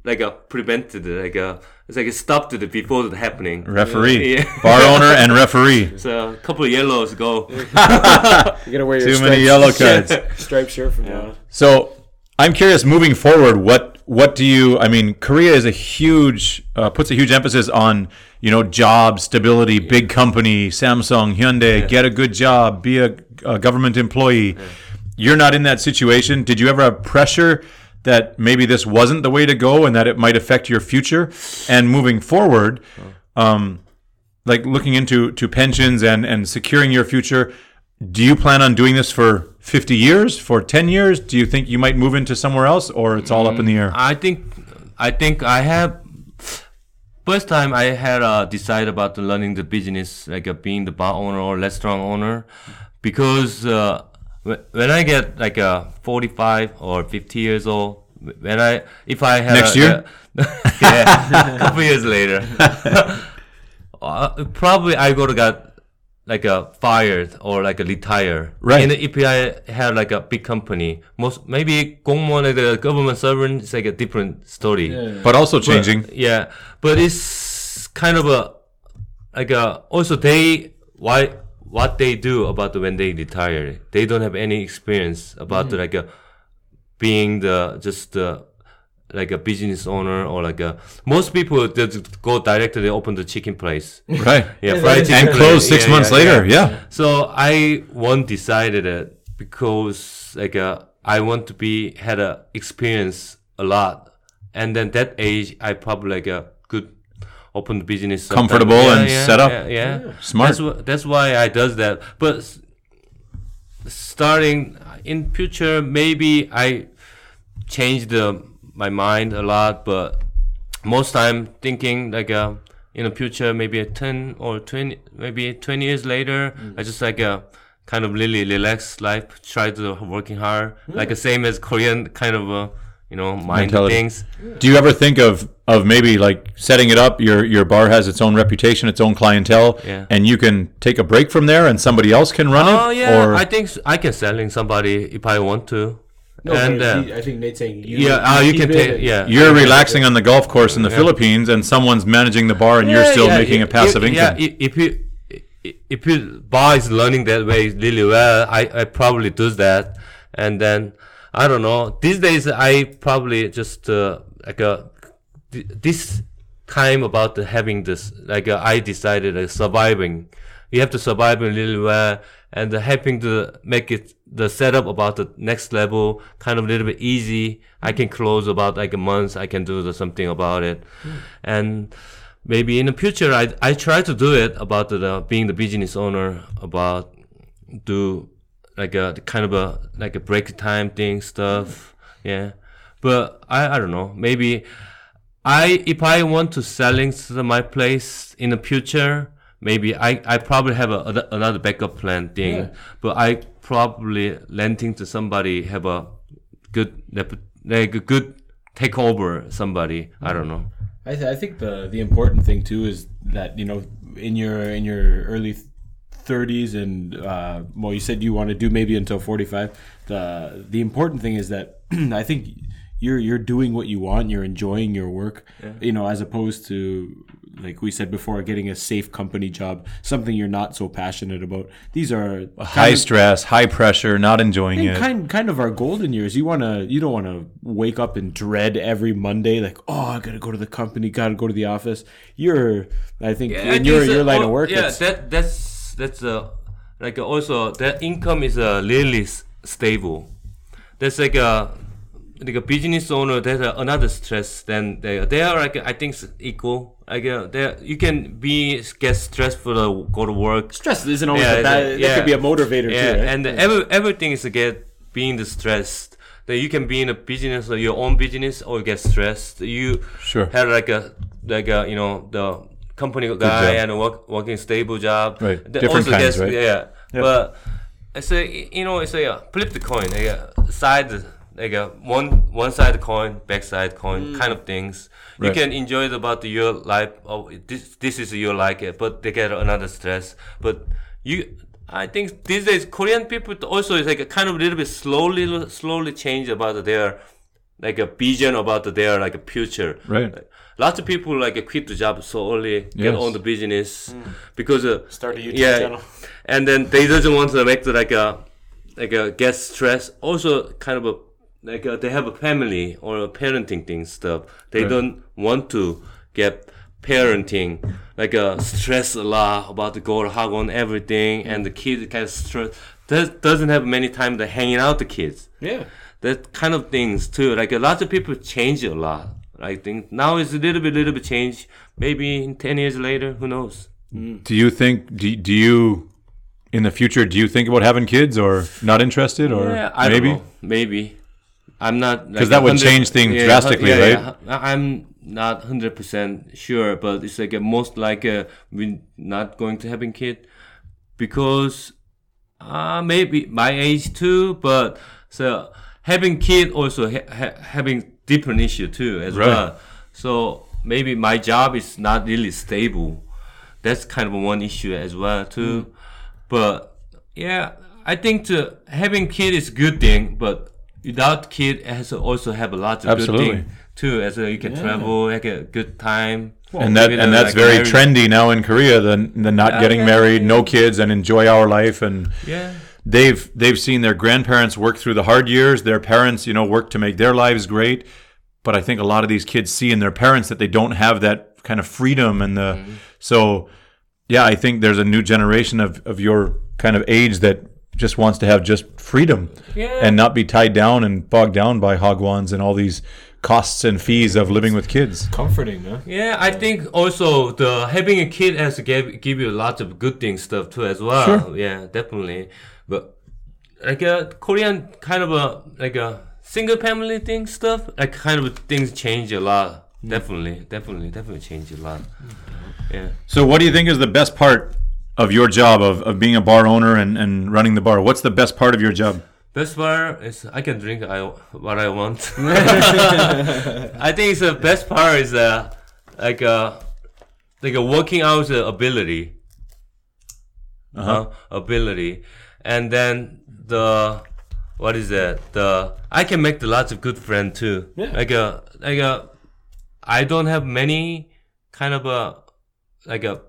like uh, prevented it, like uh, it's like it stopped it before it happening. Referee, Yeah. bar owner, and referee. So a couple of yellows go. You gotta wear your Too many yellow cards. striped shirt from now. on. So I'm curious, moving forward, what what do you? I mean, Korea is a huge uh, puts a huge emphasis on you know job stability, big company, Samsung, Hyundai, get a good job, be a, a government employee. You're not in that situation. Did you ever have pressure that maybe this wasn't the way to go and that it might affect your future? And moving forward, um, like looking into to pensions and and securing your future do you plan on doing this for 50 years for 10 years? Do you think you might move into somewhere else or it's all up in the air? I think I think I have first time I had uh, decided about the learning the business like uh, being the bar owner or restaurant owner because uh, when I get like uh, 45 or 50 years old when I if I have Next a- year? yeah a couple years later. Uh, probably I go to get like a fired or like a retire. Right. And if I have like a big company, most maybe Gongmon like the government servant is like a different story. Yeah. But also changing. But, yeah, but it's kind of a like a also they why what they do about when they retire. They don't have any experience about mm -hmm. the, like a, being the just the like a business owner or like a most people just go directly open the chicken place. right Yeah, fried chicken and close six Yeah, months yeah, later yeah. yeah. So I one decided it because like uh, I want to be had a experience a lot, and then that age I probably like a good open the business sometime. Comfortable and set up. Yeah, yeah. Smart. That's wh- that's why I does that. But s- starting in future, maybe I change the my mind a lot, but most time thinking like uh, in the future, maybe a ten or twenty, maybe twenty years later, I just like a kind of really relaxed life, try to working hard, like the same as Korean kind of uh, you know mind Mentality. things. do you ever think of of maybe like setting it up your your bar has its own reputation its own clientele Yeah. and you can take a break from there and somebody else can run Oh it yeah, or I think I can selling somebody if I want to. No, and but uh, he- I think Nate's saying you, yeah, uh, you can take. Yeah, you're relaxing on the golf course in the Philippines and someone's managing the bar and you're still yeah, making a passive if, income Yeah, if you if you bar is learning that way really well, I, I probably do that, and then I don't know. These days, I probably just uh, like a this time about having this like uh, I decided uh, surviving. You have to survive a little well and uh, helping to make it the setup about the next level kind of a little bit easy. I can mm-hmm. close about like a month. I can do the, something about it, mm. and maybe in the future I I try to do it about the, the being the business owner about do like a kind of a like a break time thing stuff. Mm. Yeah, but I I don't know maybe. I if I want to selling my place in the future, maybe I, I probably have a, another backup plan thing. Yeah. But I probably renting to somebody have a good like a good take over somebody. I don't know. I, th- I think the the important thing too is that you know in your in your early 30s and uh, well you said you want to do maybe until 45 the the important thing is that I think you're you're doing what you want you're enjoying your work you know as opposed to like we said before getting a safe company job something you're not so passionate about these are High of- stress, high pressure, not enjoying think it. kind kind of our golden years. You wanna you don't wanna wake up and dread every Monday like oh I gotta go to the company, gotta go to the office. You're I think in your your line of work. Yeah, that that's that's uh, like also that income is uh, really stable. That's like a like a business owner. There's uh, another stress. Then they they are like I think s- equal. Like uh, they you can be get stressed for the go to work. stress isn't always Yeah, a bad. it's a- That could be a motivator Yeah, too. Right? and every, everything is to get being the stressed. That you can be in a business or your own business or get stressed. You Sure. have like a like a you know the company guy job. and work working stable job. Right. That Different also kinds, gets- right? Yeah, but it's a you know it's a uh, flip the coin like a side like a one one side coin back side coin kind of things. You can enjoy it about your life. Oh, this this is your like it, but they get another stress. But you, I think these days Korean people also is like a kind of a little bit slowly slowly change about their like a vision about their like a future. Right. Like, lots of people like quit the job so early, get Yes. on the business because uh, Start a YouTube yeah, channel. and then they doesn't want to make the, like a like a get stress. Also, kind of a like a, they have a family or a parenting thing stuff. They Right. don't want to get parenting like a stress a lot about the go to hagwon everything, mm. and the kid kind of stress does, doesn't have many time to hanging out the kids yeah. that kind of things too. Like a lot of people change a lot. I think now it's a little bit, little bit change. Maybe in ten years later, who knows? Mm. Do you think? Do, do you, in the future, do you think about having kids or not interested or yeah, I maybe? don't know. Maybe I'm not 'Cause that would change things drastically, yeah, right? Yeah, I'm not hundred percent sure, but it's like a most like a, we're not going to having kid because uh maybe my age too. But so having kid also ha- ha- having different issue too as Right. well. So maybe my job is not really stable. That's kind of one issue as well too. But yeah, I think to having kid is good thing, but without kid has also have a lot of Absolutely. good thing too. As a, you can travel, like a good time. and that and that's like, very married- trendy now in Korea. The the not getting yeah, married, no kids, and enjoy our life. And Yeah. they've they've seen their grandparents work through the hard years. Their parents, you know, work to make their lives great. But I think a lot of these kids see in their parents that they don't have that kind of freedom and the Mm-hmm. so yeah, I think there's a new generation of, of your kind of age that just wants to have just freedom Yeah. and not be tied down and bogged down by hagwons and all these costs and fees of living with kids. Comforting, man. Yeah, I think also the having a kid has to give, give you lots of good things stuff too as well. Sure. Yeah, definitely. But like a Korean kind of a like a single family thing stuff, like kind of things change a lot. Mm. Definitely, definitely, definitely change a lot. Mm. Yeah. So, what do you think is the best part of your job of, of being a bar owner and, and running the bar? What's the best part of your job? Best part is I can drink I, what I want. I think it's the best part is uh, like uh, like a working out the ability. Uh-huh. Ability, and then the what is that? The I can make the lots of good friends too. Yeah. Like a like a I don't have many kind of a like a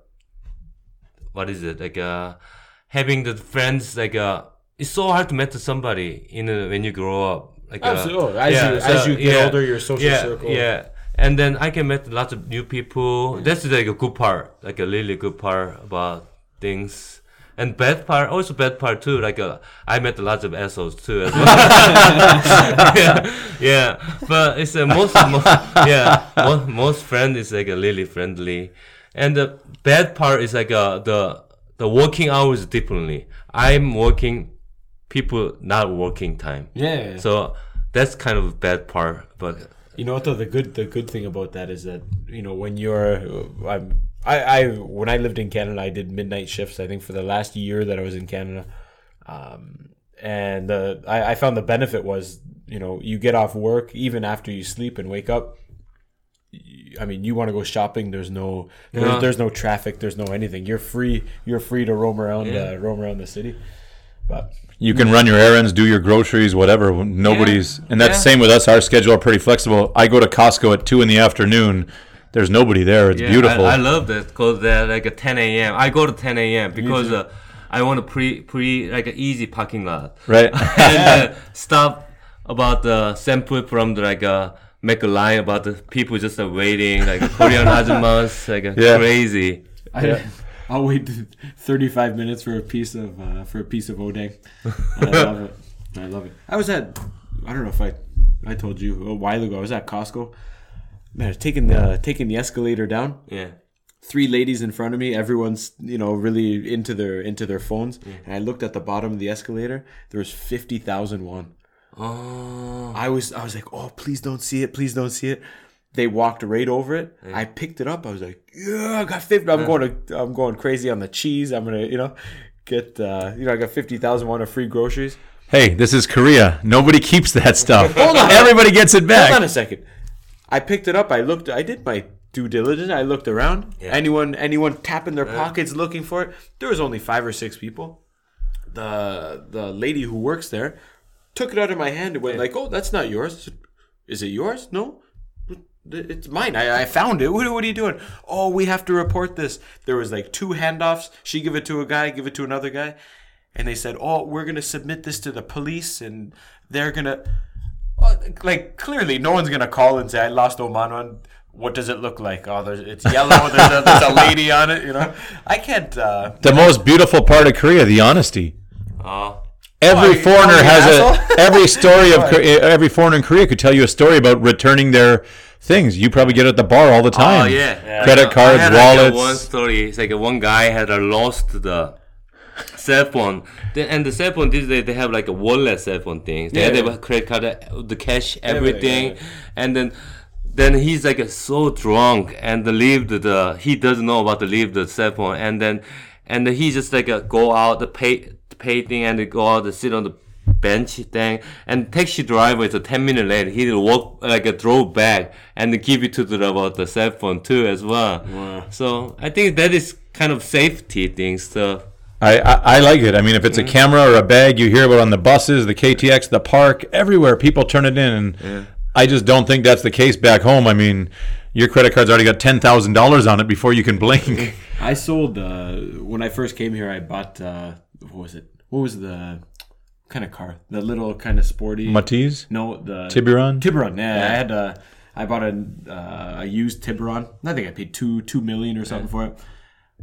what is it like uh having the friends like uh it's so hard to meet somebody in a, when you grow up like uh, Absolutely. As you- as you get older, your social yeah, circle- yeah and then I can meet lots of new people. That's like a good part, like a really good part about things. And bad part, also bad part too. Like uh, I met lots of assholes too. As well. yeah, yeah, but it's a most, most yeah most, most friend is like a really friendly, and the bad part is like uh, the the working hours differently. I'm working, people not working time. Yeah. So that's kind of a bad part, but You know what though? The good the good thing about that is that you know when you're I'm I, I when I lived in Canada I did midnight shifts I think for the last year that I was in Canada, um, and uh, I, I found the benefit was you know you get off work even after you sleep and wake up. Y- I mean, you want to go shopping. There's no, there's, Yeah. there's no traffic. There's no anything. You're free. You're free to roam around, Yeah. uh, roam around the city. But You can run your errands, do your groceries, whatever. Nobody's, and that's Yeah. same with us. Our schedule are pretty flexible. I go to Costco at two in the afternoon. There's nobody there. It's Yeah, beautiful. I, I love that because they're like a 10 a.m. I go to 10 a.m. because uh, I want a pre pre like an easy parking lot right? and uh, stop about the sample from the like uh, make a line about the people just uh, waiting like Korean ajumas like Yeah. crazy. I, I'll wait 35 minutes for a piece of uh, for a piece of odang. I love it. I love it. I was at I don't know if I I told you a while ago. I was at Costco. Man, taking the taking the escalator down. Yeah. Three ladies in front of me. Everyone's you know really into their into their phones. And I looked at the bottom of the escalator. There was fifty thousand won. Oh. I was I was like, oh please don't see it, please don't see it. They walked right over it. I picked it up. I was like, yeah, I got fifty. I'm going to I'm going crazy on the cheese. I'm gonna you know get uh, you know I got fifty thousand won of free groceries. hey, this is Korea. Nobody keeps that stuff. Hold on. Everybody gets it back. Hold on a second. I picked it up. I looked. I did my due diligence. I looked around. Anyone anyone tapping their pockets looking for it? There was only five or six people. The the lady who works there took it out of my hand and went like, "Oh, that's not yours. Is it yours? No." It's mine. I, I found it. What, what are you doing? Oh, we have to report this. There was like two handoffs. She give it to a guy, give it to another guy, and they said, "Oh, we're gonna submit this to the police, and they're gonna." Like clearly, no one's gonna call and say I lost Oman. What does it look like? Oh, there's it's yellow. There's a, there's a lady on it. You know, I can't. Uh, The most beautiful part of Korea, the honesty. Oh. Every Why, you foreigner has an a every story of every foreigner in Korea could tell you a story about returning their things. You probably get it at the bar all the time. Oh yeah. Credit Like, uh, cards, I had, wallets. a one story. It's like one guy had uh, lost the cell phone, The- and the cell phone these days they have like a wallet cell phone things. They Yeah, have yeah. credit card, uh, the cash, Everything, everything, and then. Then he's like so drunk and leave the, the he doesn't know about to leave the cell phone and then and he just like uh, go out the pay the pay thing and go out and sit on the bench thing and taxi driver is a 10 minute late he will walk like a drove back and give it to the about the cell phone too as well so i think that is kind of safety things so I, I, I like it. I mean, if it's a camera or a bag, you hear about on the buses, the KTX, the park, everywhere. People turn it in, and I just don't think that's the case back home. I mean, your credit card's already got ten thousand dollars on it before you can blink. I sold uh, when I first came here. I bought uh, what was it? What was the kind of car? The little kind of sporty. Matiz, No, the Tiburon. Tiburon. Yeah, I had a. I bought a uh, a used Tiburon. I think I paid two two million or something for it.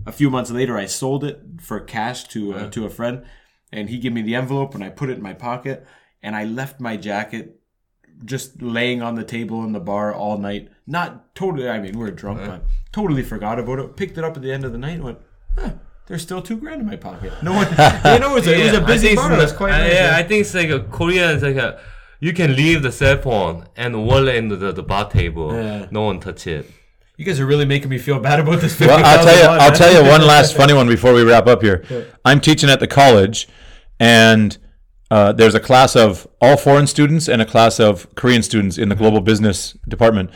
A few months later, I sold it for cash to uh, to a friend, and he gave me the envelope, and I put it in my pocket, and I left my jacket just laying on the table in the bar all night. Not totally. I mean, we are drunk, but totally forgot about it. Picked it up at the end of the night, and went. Huh, there's still two grand in my pocket. No one, you know, it was a, it was Yeah, a I busy think bar. it's It was quite uh, nice. yeah i think it's like a korea is like a you can leave the cell phone and wallet in the, the bar table Yeah. no one touch it You guys are really making me feel bad about this. Well, I'll tell you. 50,000 I'll tell you one last funny one before we wrap up here. I'm teaching at the college, and uh, there's a class of all foreign students and a class of Korean students in the global business department.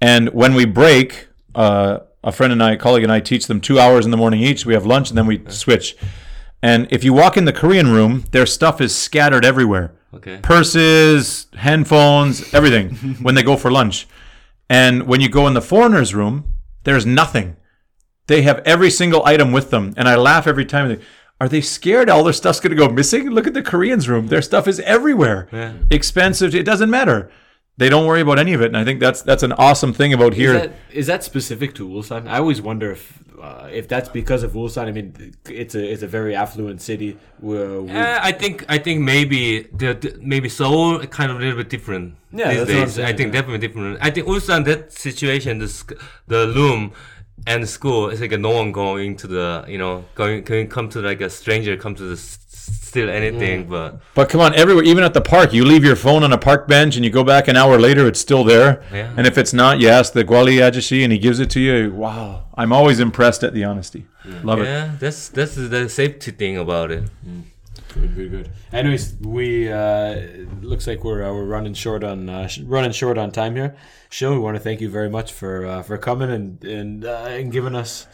And when we break, uh, a friend and I, a colleague and I, teach them two hours in the morning each. We have lunch and then we switch. And if you walk in the Korean room, their stuff is scattered everywhere. okay Purses, handphones, everything when they go for lunch. And when you go in the foreigners' room, there's nothing. They have every single item with them. And I laugh every time. Are they scared all their stuff's going to go missing? Look at the Koreans' room. Their stuff is everywhere. Expensive. It doesn't matter. They don't worry about any of it, and I think that's that's an awesome thing about here. Is that, is that specific to Ulsan? I always wonder if uh, if that's because of Ulsan. I mean, it's a it's a very affluent city. Where we, Uh, I think I think maybe the, the maybe Seoul kind of a little bit different Yeah, these that's what I'm days. saying, I think yeah. definitely different. I think Ulsan that situation, the sc- the room and the school is like no one going to the you know going can come to like a stranger come to the s- steal anything, but But come on, everywhere, even at the park, you leave your phone on a park bench and you go back an hour later, it's still there. Yeah. And if it's not, you ask the Gwali Ajashi and he gives it to you. Wow. I'm always impressed at the honesty. Love it. yeah, that's that's the safety thing about it. Good, good, good. Anyways, we uh, looks like we're uh, we're running short on uh, sh- running short on time here. Shill, we want to thank you very much for uh, for coming and and uh, and giving us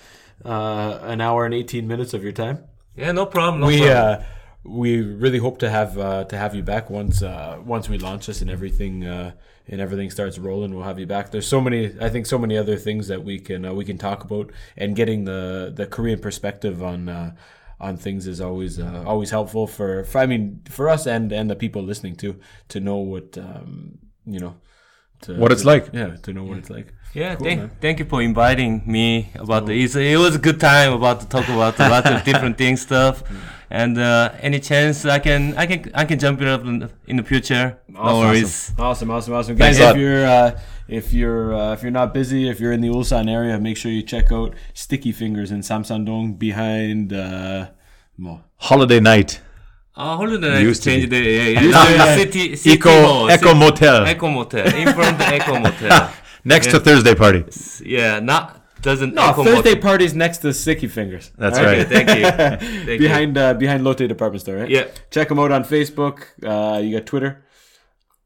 uh, an hour and eighteen minutes of your time. Yeah, no problem. No we problem. We really hope to have uh, to have you back once uh, once we launch this and everything uh, and everything starts rolling. We'll have you back. There's so many, I think, so many other things that we can uh, we can talk about, and getting the the Korean perspective on. Uh, on things is always uh, always helpful for, for I mean for us and and the people listening to to know what um, you know to, What it's to- like. yeah to know what it's like Yeah, Cool, thank, man. thank you for inviting me about the it was a good time about to talk about a lot of different things stuff and uh, any chance I can I can I can jump it up in, in the future no worries Awesome, awesome, awesome, Thanks guys. If you're uh, if you're uh, if you're not busy, if you're in the Ulsan area, make sure you check out Sticky Fingers in Samsandong behind. Uh, Mo. Holiday night. uh, holiday night Used to change the yeah, yeah. Used to be. city, city Eco, hall, Eco city- Motel. Eco Motel in front of the Eco Motel Next to Thursday party. yeah not doesn't No, Eco Thursday Motel. party's next to Sticky Fingers. That's All Okay, right. thank you thank you. behind uh, behind Lotte Department Store, right? Yeah. Check them out on Facebook. Uh, you got Twitter.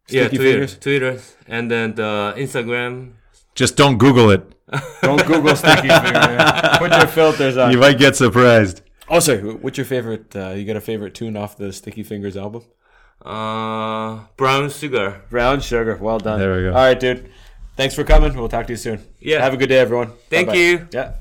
yeah Twitter Fingers. Twitter and then the Instagram Just don't Google it. Don't Google Sticky Fingers. Put your filters on. You might get surprised. Oh, sorry. What's your favorite? Uh, you got a favorite tune off the Sticky Fingers album? uh brown sugar Brown Sugar. Well done. There we go. All right, dude. Thanks for coming. We'll talk to you soon. Yeah. Have a good day, everyone. Thank Bye-bye. you. Yeah.